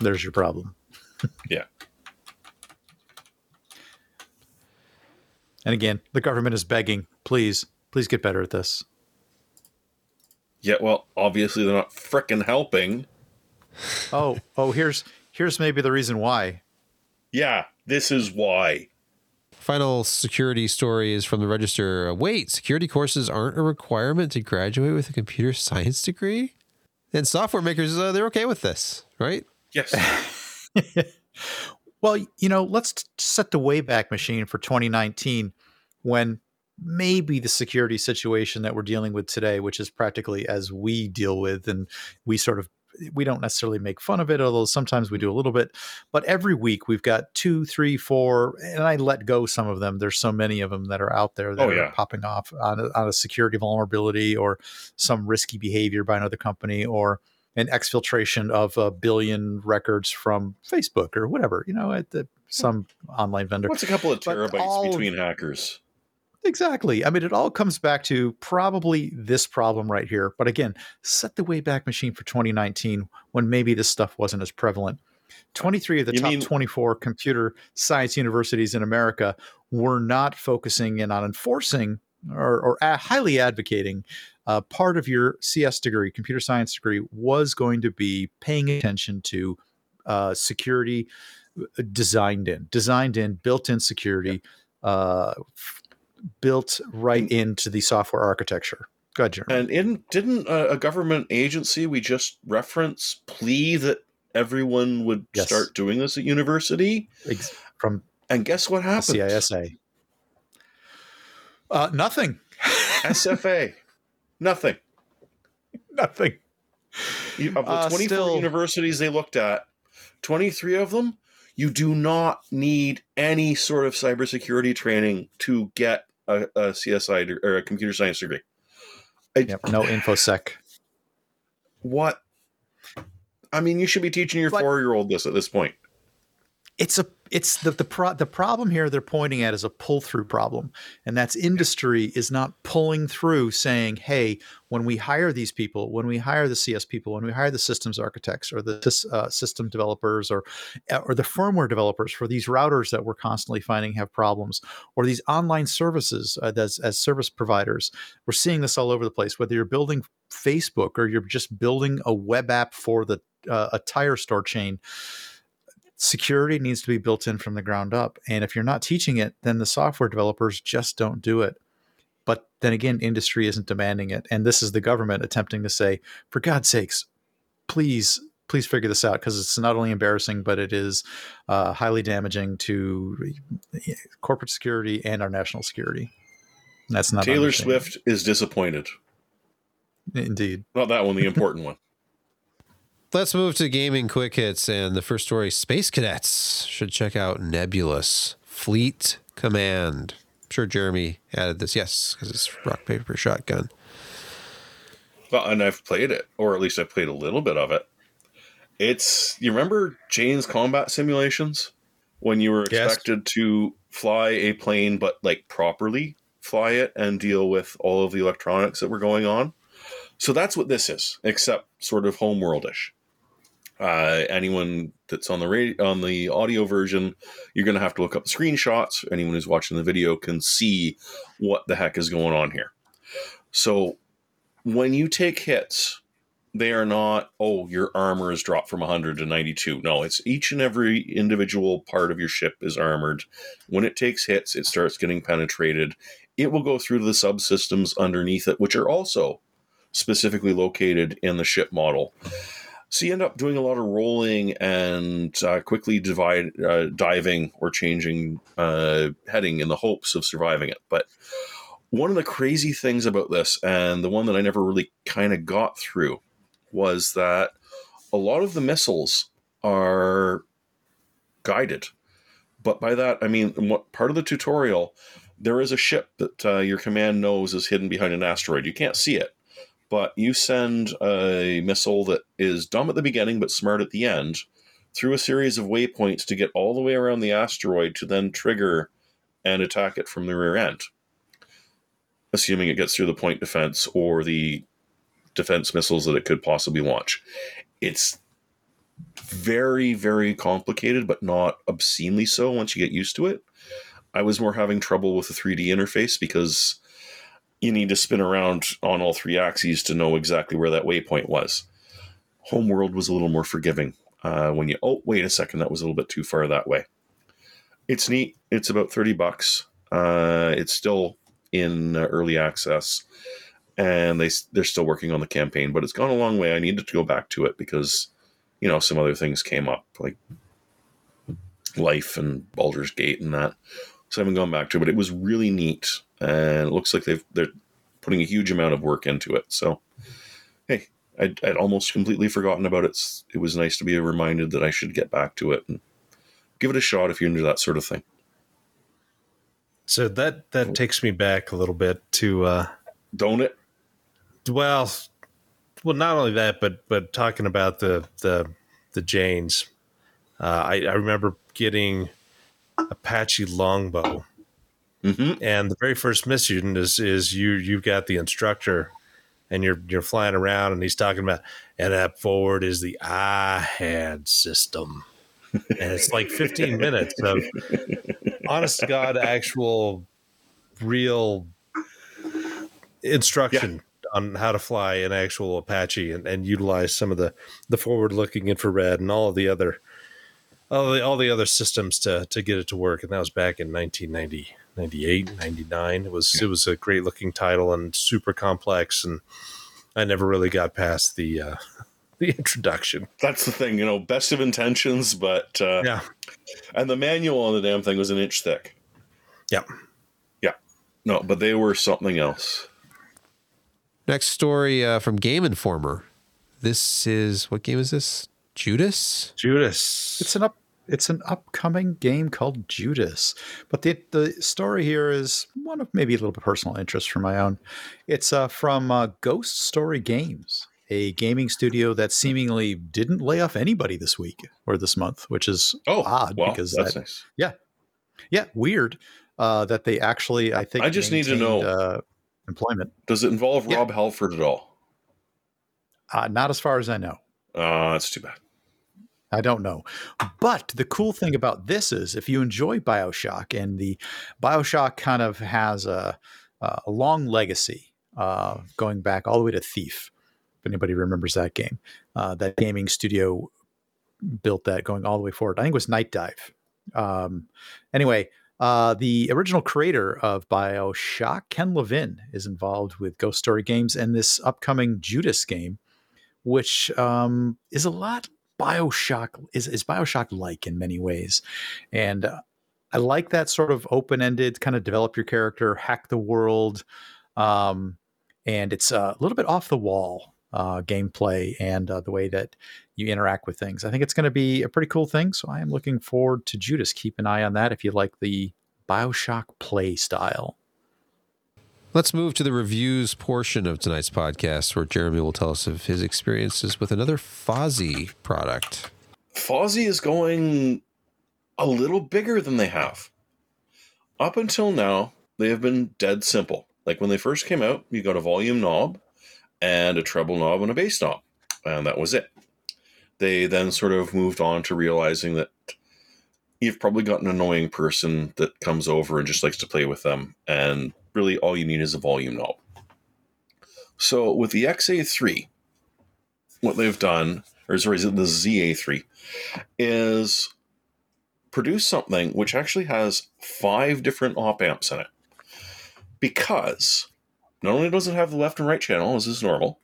There's your problem. *laughs* Yeah. And again, the government is begging, please, please get better at this. Yeah, well, obviously they're not frickin' helping. Oh, oh, here's here's maybe the reason why. Yeah, this is why. Final security story is from the Register. Uh, Wait, security courses aren't a requirement to graduate with a computer science degree? And software makers, uh, they're okay with this, right? Yes. *laughs* Well, you know, let's set the Wayback Machine for 2019 when maybe the security situation that we're dealing with today, which is practically as we deal with, and we sort of we don't necessarily make fun of it, although sometimes we do a little bit. But every week we've got two, three, four, and I let go some of them. There's so many of them that are out there that Oh, are popping off on a, on a security vulnerability or some risky behavior by another company or an exfiltration of a billion records from Facebook or whatever, you know, at the, hmm. some online vendor. What's a couple of terabytes all- between hackers? Exactly. I mean, it all comes back to probably this problem right here. But again, set the Wayback Machine for 2019 when maybe this stuff wasn't as prevalent. 23 of the You top mean- 24 computer science universities in America were not focusing in on enforcing or, or a- highly advocating uh, part of your CS degree, computer science degree, was going to be paying attention to uh, security uh, designed in, designed in, built in security, uh, f- built right into the software architecture. Go ahead, Jeremy. And in didn't a, a government agency we just reference plea that everyone would Yes. start doing this at university? Ex- From And guess what happened? CISA. Uh, nothing. SFA. *laughs* Nothing. nothing. You, of the Uh, 24 still- universities they looked at, 23 of them, you do not need any sort of cybersecurity training to get a, a CSI de- or a computer science degree. I, Yep, no infosec. What? I mean, you should be teaching your four year old this at this point. It's a it's the the pro- the problem here they're pointing at is a pull through problem, and that's industry is not pulling through, saying, "Hey, when we hire these people, when we hire the CS people, when we hire the systems architects or the uh, system developers or or the firmware developers for these routers that we're constantly finding have problems, or these online services uh, as as service providers, we're seeing this all over the place. Whether you're building Facebook or you're just building a web app for the uh, a tire store chain." Security needs to be built in from the ground up. And if you're not teaching it, then the software developers just don't do it. But then again, industry isn't demanding it. And this is the government attempting to say, for God's sakes, please, please figure this out because it's not only embarrassing, but it is uh, highly damaging to corporate security and our national security. And that's not Taylor Swift is disappointed. Indeed. Not that one, the important one. Let's move to gaming quick hits. And the first story Space Cadets should check out Nebulous Fleet Command. I'm sure Jeremy added this. Yes, because it's rock, paper, shotgun. Well, and I've played it, or at least I've played a little bit of it. It's, you remember Jane's combat simulations? When you were expected yes. to fly a plane, but like properly fly it and deal with all of the electronics that were going on? So that's what this is, except sort of homeworldish. Uh, anyone that's on the radio, on the audio version, you're going to have to look up the screenshots. Anyone who's watching the video can see what the heck is going on here. So when you take hits, they are not, oh, your armor is dropped from 100 to 92. No, it's each and every individual part of your ship is armored. When it takes hits, it starts getting penetrated. It will go through to the subsystems underneath it, which are also specifically located in the ship model. So you end up doing a lot of rolling and uh, quickly divide, uh, diving or changing uh, heading in the hopes of surviving it. But one of the crazy things about this, and the one that I never really kind of got through, was that a lot of the missiles are guided. But by that, I mean, what part of the tutorial, there is a ship that uh, your command knows is hidden behind an asteroid. You can't see it but you send a missile that is dumb at the beginning but smart at the end through a series of waypoints to get all the way around the asteroid to then trigger and attack it from the rear end, assuming it gets through the point defense or the defense missiles that it could possibly launch. It's very, very complicated, but not obscenely so once you get used to it. I was more having trouble with the 3D interface because you need to spin around on all three axes to know exactly where that waypoint was. Homeworld was a little more forgiving uh, when you, oh, wait a second, that was a little bit too far that way. It's neat. It's about 30 bucks. Uh, it's still in early access and they, they're still working on the campaign, but it's gone a long way. I needed to go back to it because, you know, some other things came up like life and Baldur's Gate and that. So I haven't gone back to it, but it was really neat and it looks like they've they're putting a huge amount of work into it. So, hey, I'd, I'd almost completely forgotten about it. It was nice to be reminded that I should get back to it and give it a shot if you're into that sort of thing. So that that takes me back a little bit to uh don't it? Well, well, not only that, but but talking about the the the Janes, uh, I, I remember getting Apache longbow Mm-hmm. And the very first mission is is you you've got the instructor and you're you're flying around and he's talking about and that forward is the IHAD system. and it's like 15 *laughs* minutes of honest to God actual real instruction yeah. on how to fly an actual Apache and, and utilize some of the, the forward looking infrared and all of the other all the all the other systems to to get it to work. And that was back in 1990. 98, 99. It was yeah. it was a great looking title and super complex, and I never really got past the uh, *laughs* the introduction. That's the thing, you know, best of intentions, but uh, yeah. And the manual on the damn thing was an inch thick. Yeah, yeah. No, but they were something else. Next story uh, from Game Informer. This is what game is this? Judas. Judas. It's an up it's an upcoming game called Judas. But the the story here is one of maybe a little bit personal interest for my own. It's uh, from uh, Ghost Story Games, a gaming studio that seemingly didn't lay off anybody this week or this month, which is Oh, odd well, because that's that, nice. yeah, weird uh, that they actually I think I just need to know- uh, employment. Does it involve Yeah. Rob Halford at all? Uh, not as far as I know. Uh, that's too bad. I don't know. But the cool thing about this is if you enjoy BioShock and the BioShock kind of has a, a long legacy uh, going back all the way to Thief, if anybody remembers that game, uh, that gaming studio built that going all the way forward. I think it was Night Dive. Um, anyway, uh, the original creator of BioShock, Ken Levine, is involved with Ghost Story Games and this upcoming Judas game, which um, is a lot Bioshock is is Bioshock like in many ways, and uh, I like that sort of open ended kind of develop your character, hack the world, um, and it's uh, a little bit off the wall uh, gameplay and uh, the way that you interact with things. I think it's going to be a pretty cool thing. So I am looking forward to Judas. Keep an eye on that if you like the Bioshock play style. Let's move to the reviews portion of tonight's podcast, where Jeremy will tell us of his experiences with another Fosi product. Fosi is going a little bigger than they have. Up until now, they have been dead simple. Like when they first came out, you got a volume knob and a treble knob and a bass knob, and that was it. They then sort of moved on to realizing that you've probably got an annoying person that comes over and just likes to play with them, and really all you need is a volume knob. So with the XA3, what they've done, or sorry, the ZA3, is produce something which actually has five different op amps in it. Because not only does it have the left and right channel, as is normal,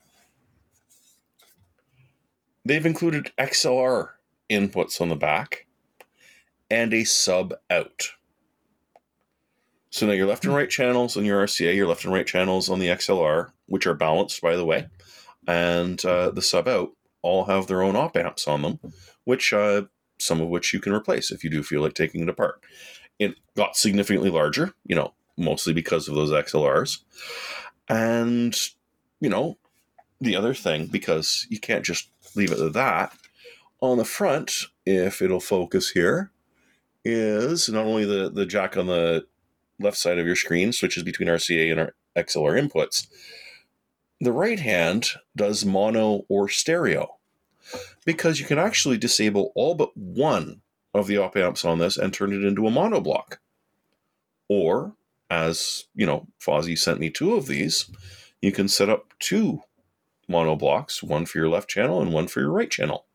they've included XLR inputs on the back and a sub out. So now your left and right channels on your RCA, your left and right channels on the XLR, which are balanced, by the way, and uh, the sub out all have their own op amps on them, which uh, some of which you can replace if you do feel like taking it apart. It got significantly larger, you know, mostly because of those XLRs. And, you know, the other thing, because you can't just leave it at that, on the front, if it'll focus here, is not only the, the jack on the left side of your screen switches between RCA and our XLR inputs. The right hand does mono or stereo because you can actually disable all but one of the op amps on this and turn it into a mono block. Or, as you know, Fosi sent me two of these, you can set up two mono blocks, one for your left channel and one for your right channel.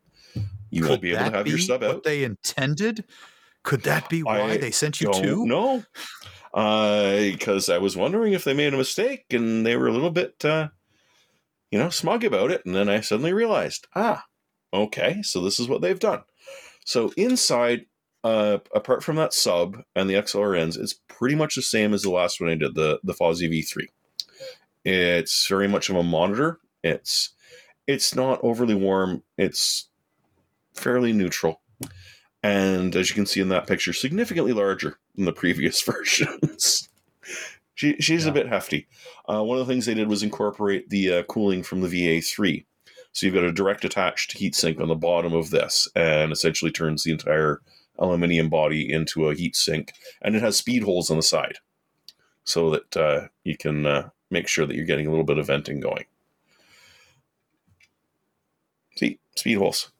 You won't Could be able to have your sub what they intended? Could that be why I they sent you don't two? know. Because I was wondering if they made a mistake and they were a little bit, uh, you know, smug about it. And then I suddenly realized, ah, okay, so this is what they've done. So inside, uh, apart from that sub and the XLR ends, it's pretty much the same as the last one I did, the the Fosi V3. It's very much of a monitor. It's it's not overly warm. It's fairly neutral. And as you can see in that picture, significantly larger than the previous *laughs* versions. she, she's Yeah. a bit hefty. Uh, one of the things they did was incorporate the uh, cooling from the VA3. So you've got a direct attached heatsink on the bottom of this, and essentially turns the entire aluminium body into a heatsink. And it has speed holes on the side, so that uh, you can uh, make sure that you're getting a little bit of venting going. See, speed holes.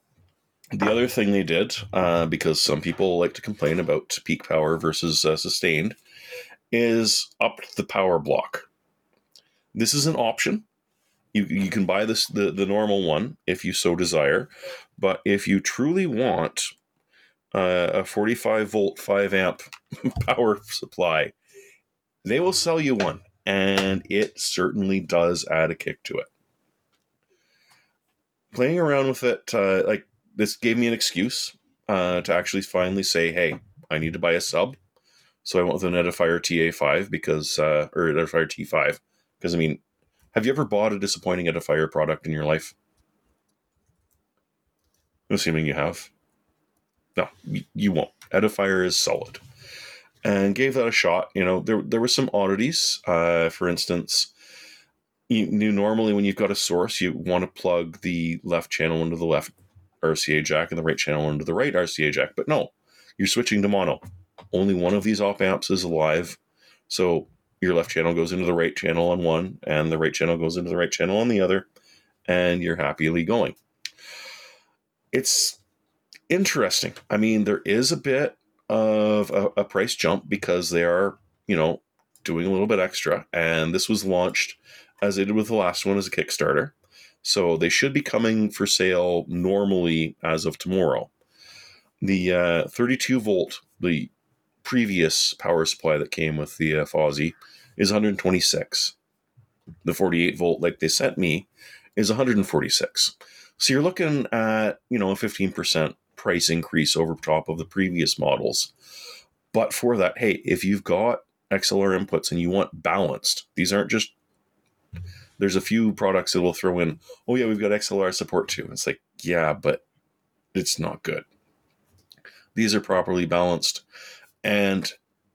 The other thing they did, uh, because some people like to complain about peak power versus uh, sustained, is up the power block. This is an option. You, you can buy this the, the normal one if you so desire, but if you truly want uh, a 45 volt 5 amp *laughs* power supply, they will sell you one, and it certainly does add a kick to it. Playing around with it, uh, like this gave me an excuse uh, to actually finally say, "Hey, I need to buy a sub." So I went with an Edifier TA5 because, uh, or Edifier T5, because I mean, have you ever bought a disappointing Edifier product in your life? I'm assuming you have. No, you won't. Edifier is solid, and gave that a shot. You know, there there were some oddities. Uh, for instance, you, you normally when you've got a source, you want to plug the left channel into the left RCA jack and the right channel into the right RCA jack. But no, you're switching to mono. Only one of these op amps is alive. So your left channel goes into the right channel on one, and the right channel goes into the right channel on the other, and you're happily going. It's interesting. I mean, there is a bit of a, a price jump because they are, you know, doing a little bit extra. And this was launched as they did with the last one as a Kickstarter. So they should be coming for sale normally as of tomorrow. The uh, 32 volt, the previous power supply that came with the uh, Fosi, is 126. The 48 volt, like they sent me, is 146. So you're looking at, you know, a 15% price increase over top of the previous models. But for that, hey, if you've got XLR inputs and you want balanced, these aren't just there's a few products that will throw in, oh yeah, we've got XLR support too. It's like, yeah, but it's not good. These are properly balanced. And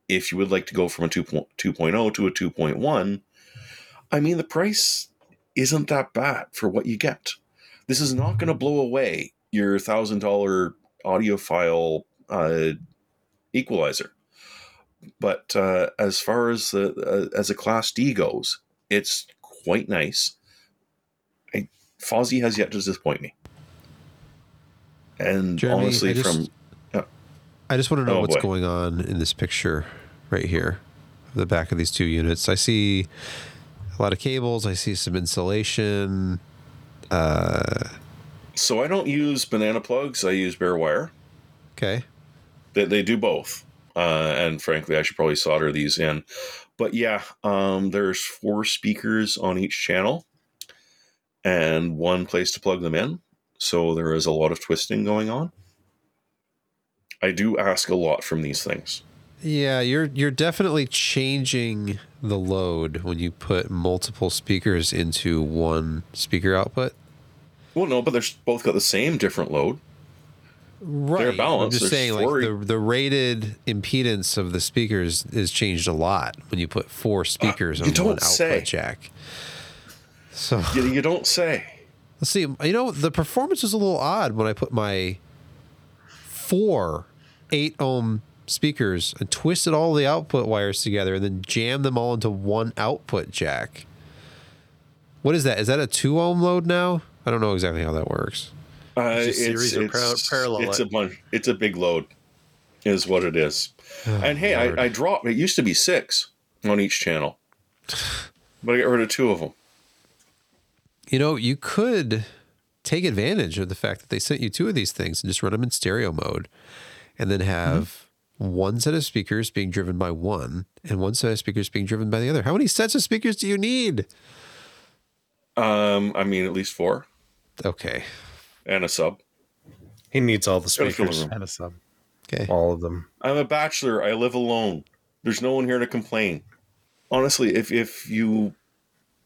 if you would like to go from a 2.0 to a 2.1, I mean, the price isn't that bad for what you get. This is not going to blow away your $1,000 audiophile uh, equalizer. But uh, as far as the, uh, as a Class D goes, it's quite nice. I, Fosi has yet to disappoint me. And Jeremy, honestly, I just- from I just want to know Oh, what's boy. going on in this picture right here, the back of these two units. I see a lot of cables. I see some insulation. Uh, so I don't use banana plugs. I use bare wire. okay. They, they do both. Uh, and frankly, I should probably solder these in. But yeah, um, there's four speakers on each channel and one place to plug them in. So there is a lot of twisting going on. I do ask a lot from these things. Yeah, you're you're definitely changing the load when you put multiple speakers into one speaker output. Well, no, but they're both got the same different load. Right. balanced. I'm just saying, like the the rated impedance of the speakers is changed a lot when you put four uh, speakers you on one output say. jack. So You, you don't say. let's see. You know, the performance was a little odd when I put my four eight ohm speakers and twisted all the output wires together and then jammed them all into one output jack. What is that? Is that a two ohm load now? I don't know exactly how that works. Uh, series of par- parallel It's a bunch. It's a big load, is what it is. and hey, I, I dropped. It used to be six on each channel, *sighs* but I got rid of two of them. You know, you could take advantage of the fact that they sent you two of these things and just run them in stereo mode and then have one set of speakers being driven by one and one set of speakers being driven by the other. How many sets of speakers do you need? Um, I mean, at least four Okay. And a sub. He needs all the Gotta fill the speakers. And a sub. Okay. all of them. I'm a bachelor. I live alone. There's no one here to complain. Honestly, if if you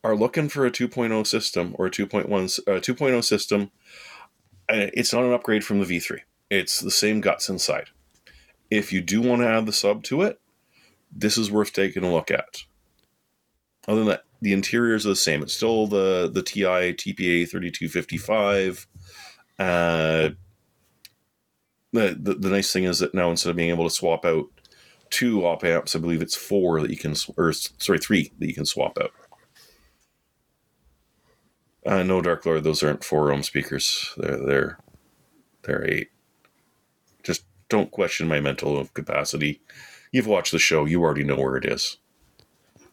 are looking for a 2.0 system or a 2.1 s- uh, 2.0 system, uh, it's not an upgrade from the V3. It's the same guts inside. If you do want to add the sub to it, this is worth taking a look at. Other than that, the interiors are the same. It's still the the TI TPA 3255. Uh, the, the the nice thing is that now instead of being able to swap out two op amps, I believe it's four that you can, or sorry, three that you can swap out. Uh, no, Dark Lord, those aren't four ohm speakers. They're they're they're eight. Just don't question my mental capacity. You've watched the show. You already know where it is.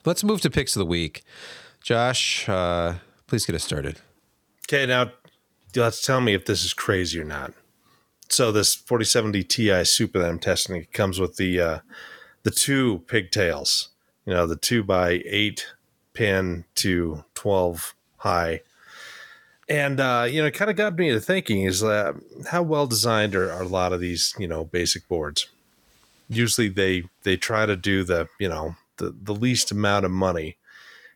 Let's move to picks of the week. Josh, uh, please get us started. Okay, now let's tell me if this is crazy or not. So this 4070 Ti Super that I'm testing it comes with the uh, the two pigtails, you know, the two by eight pin to 12 high. And uh, you know, it kind of got me to thinking: is uh, how well designed are, are a lot of these, you know, basic boards? Usually, they they try to do the, you know, the the least amount of money.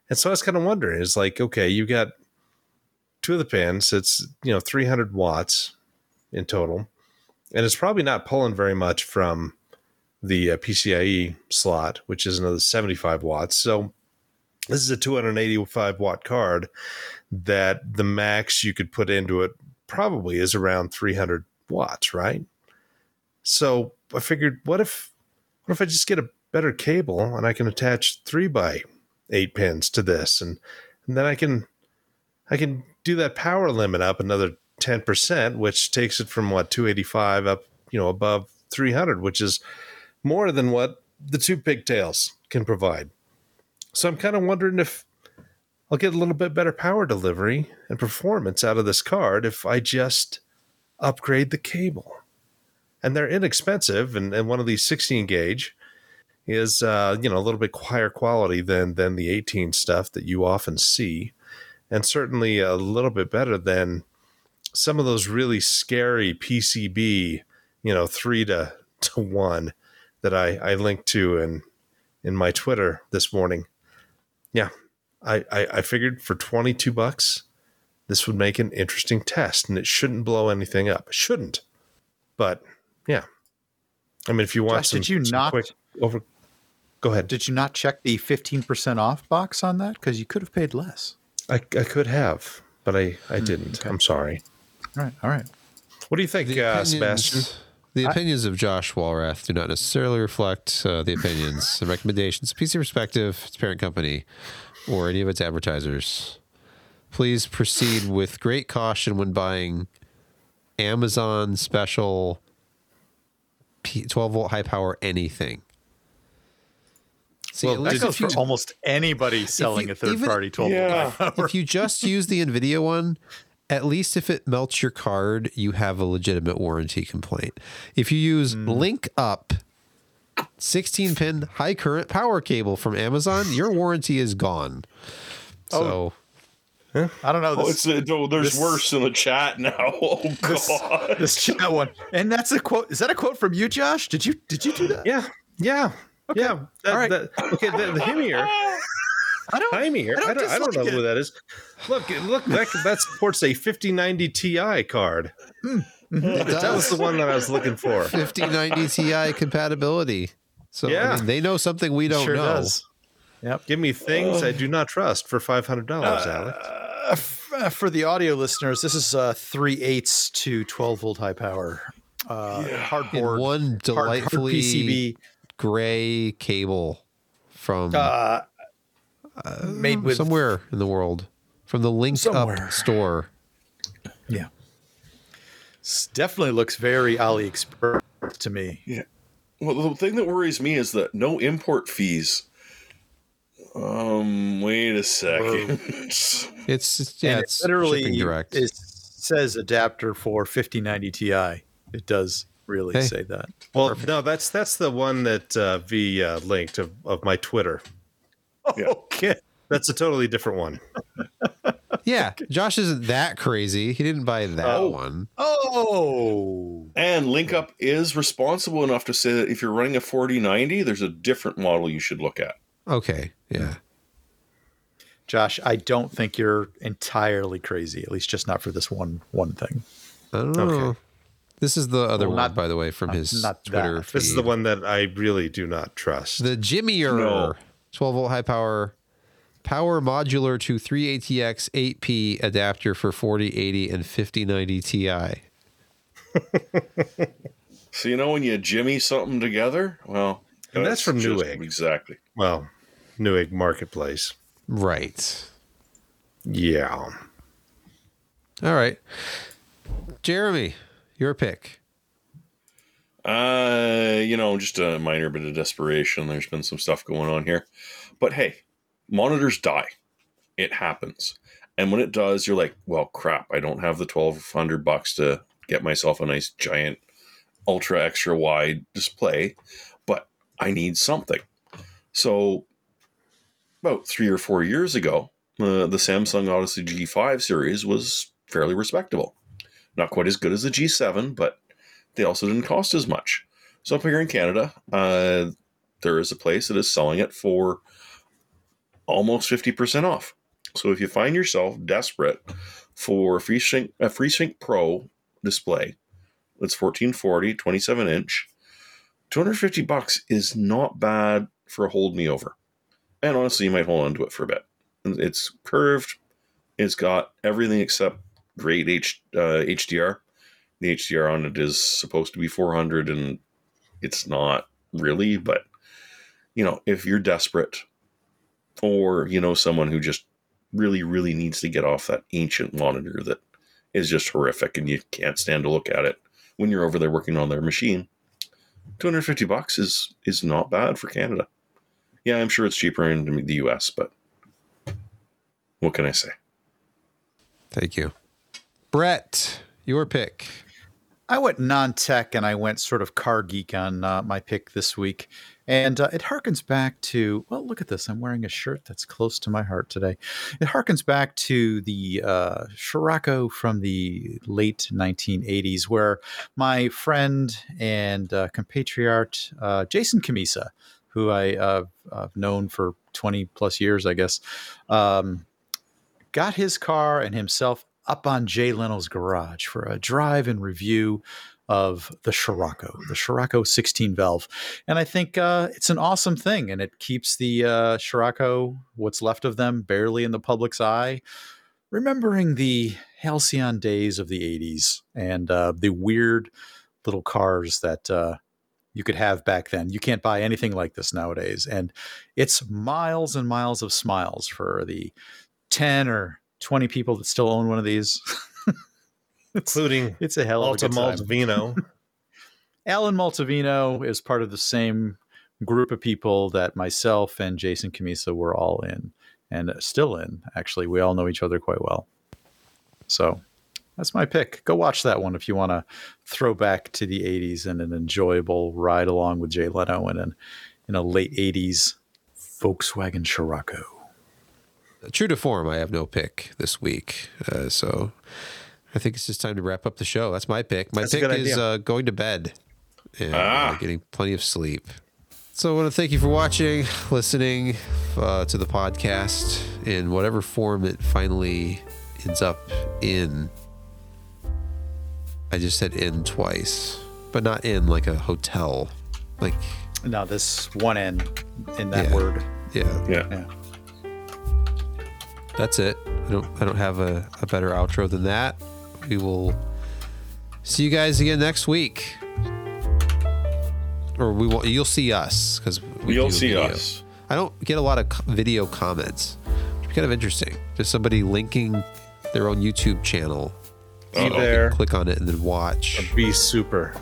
And so I was kind of wondering: is like, okay, you got two of the pins. It's you know 300 watts in total, and it's probably not pulling very much from the uh, PCIe slot, which is another 75 watts. So this is a 285 watt card that the max you could put into it probably is around 300 watts, right? So I figured, what if, what if I just get a better cable and I can attach three by eight pins to this, and, and then I can, I can do that power limit up another 10%, which takes it from what 285 up, you know, above 300, which is more than what the two pigtails can provide. So I'm kind of wondering if I'll get a little bit better power delivery and performance out of this card if I just upgrade the cable. And they're inexpensive, and, and one of these 16 gauge is uh, you know a little bit higher quality than than the 18 stuff that you often see, and certainly a little bit better than some of those really scary PCB, you know, three to *laughs* to one that I I linked to in in my Twitter this morning. Yeah, I, I, I figured for 22 bucks, this would make an interesting test and it shouldn't blow anything up. It shouldn't. But yeah. I mean, if you want Josh, some, did you some not- quick over, go ahead. Did you not check the 15% off box on that? Because you could have paid less. I, I could have, but I, I didn't. okay. I'm sorry. All right. All right. What do you think, The uh, opinions, Sebastian? the opinions of Josh Walrath do not necessarily reflect uh, the opinions and recommendations of PC Perspective, its parent company, or any of its advertisers. Please proceed with great caution when buying Amazon special 12 volt high power anything. See, Well, at That goes if you, almost anybody selling you- a third even- party 12 Yeah. *laughs* if you just use the Nvidia one, at least if it melts your card, you have a legitimate warranty complaint. If you use LinkUp 16 pin high current power cable from Amazon, your warranty is gone. So I don't know. Oh, This, it's uh, oh, there's this- worse in the chat now. *laughs* Oh god, this, god. this chat one. And that's a quote. Is that a quote from you, Josh? Did you did you do that? Yeah. Yeah. Yeah. That, All right. that- okay. The, the Hemier. *laughs* I don't. Hemier. I I don't don't, I don't know dislike who that is. Look, look, that, that supports a 5090 Ti card. it That was the one that I was looking for. 5090 Ti compatibility. So I mean, they know something we don't sure know. does. Yep. Give me things I do not trust for five hundred dollars, Alex. Uh, f- uh, for the audio listeners, this is uh, three eighths to 12 volt high power. Uh, In Hardboard. one hard- hard delightfully PCB gray cable from uh, made with somewhere in the world from the Link Somewhere. Up store. Yeah. S- Definitely looks very AliExpress to me. Yeah. Well, the thing that worries me is that no import fees. Um, wait a second. *laughs* It's, it's yeah, and it's it literally shipping direct. it says adapter for 5090 Ti. It does really Hey. say that. Well, no, that's that's the one that uh, V uh, linked of, of my Twitter. *laughs* Yeah. Okay. That's a totally different one. *laughs* yeah, Josh isn't that crazy. He didn't buy that Oh. one. Oh. and LinkUp is responsible enough to say that if you're running a 4090, there's a different model you should look at. Okay, yeah. Josh, I don't think you're entirely crazy, at least just not for this one one thing. I don't know. Okay. This is the other Well, one, not- by the way, from not- his not Twitter that. feed. This is the one that I really do not trust. The Jimier No. 12 volt high power power modular to 3 ATX 8P adapter for 4080 and 5090 Ti. *laughs* So you know when you jimmy something together, well, And that's from just- Newegg. Exactly. well, Newegg Marketplace. Right. Yeah. All right. Jeremy, your pick. Uh, you know, just a minor bit of desperation. There's been some stuff going on here. But hey, monitors die. It happens. And when it does, you're like, well, crap, I don't have the 1200 bucks to get myself a nice giant ultra extra wide display, but I need something. So about 3 or 4 years ago, uh, the Samsung Odyssey G5 series was fairly respectable. Not quite as good as the G7, but they also didn't cost as much. So up here in Canada, uh, there is a place that is selling it for almost 50% off. So if you find yourself desperate for a FreeSync, a FreeSync Pro display that's 1440, 27 inch, 250 bucks is not bad for a hold me over. and honestly, you might hold on to it for a bit. It's curved. It's got everything except great H, uh, HDR. The HDR on it is supposed to be 400, and it's not really. But you know, if you're desperate, or you know someone who just really, really needs to get off that ancient monitor that is just horrific, and you can't stand to look at it when you're over there working on their machine, 250 bucks is is not bad for Canada. Yeah, I'm sure it's cheaper in the US, but what can I say? Thank you. Brett, your pick. I went non-tech and I went sort of car geek on uh, my pick this week, and uh, it harkens back to well, look at this. I'm wearing a shirt that's close to my heart today. It harkens back to the uh, Scirocco from the late 1980s, where my friend and uh, compatriot uh, Jason Cammisa, who I have known for 20 plus years, I guess, um, got his car and himself up on Jay Leno's garage for a drive and review of the Scirocco, the Scirocco 16 valve. And I think uh, it's an awesome thing. And it keeps the uh, Scirocco, what's left of them, barely in the public's eye, remembering the halcyon days of the 80s and uh, the weird little cars that uh, you could have back then. You can't buy anything like this nowadays. And it's miles and miles of smiles for the 10 or 20 people that still own one of these. *laughs* it's, including it's a hell of Alta a time. *laughs* Alan Maltavino is part of the same group of people that myself and Jason Cammisa were all in and still in. Actually, we all know each other quite well. So that's my pick. Go watch that one if you want to throw back to the 80s and an enjoyable ride along with Jay Leno in, an, in a late 80s Volkswagen Scirocco. True to form, I have no pick this week. Uh, so I think it's just time to wrap up the show. That's my pick. My That's pick is uh, going to bed and uh, Ah. getting plenty of sleep. So I want to thank you for watching, listening uh, to the podcast in whatever form it finally ends up in. I just said in twice, but not in like a hotel. Like, Now, this one N in that Yeah. word. yeah, Yeah. Yeah. That's it. I don't I don't have a, a better outro than that. We will see you guys again next week. Or we will you'll see us because we You'll see video. us. I don't get a lot of video comments. It's kind of interesting. Just somebody linking their own YouTube channel. Be there. Click on it and then watch. Be super.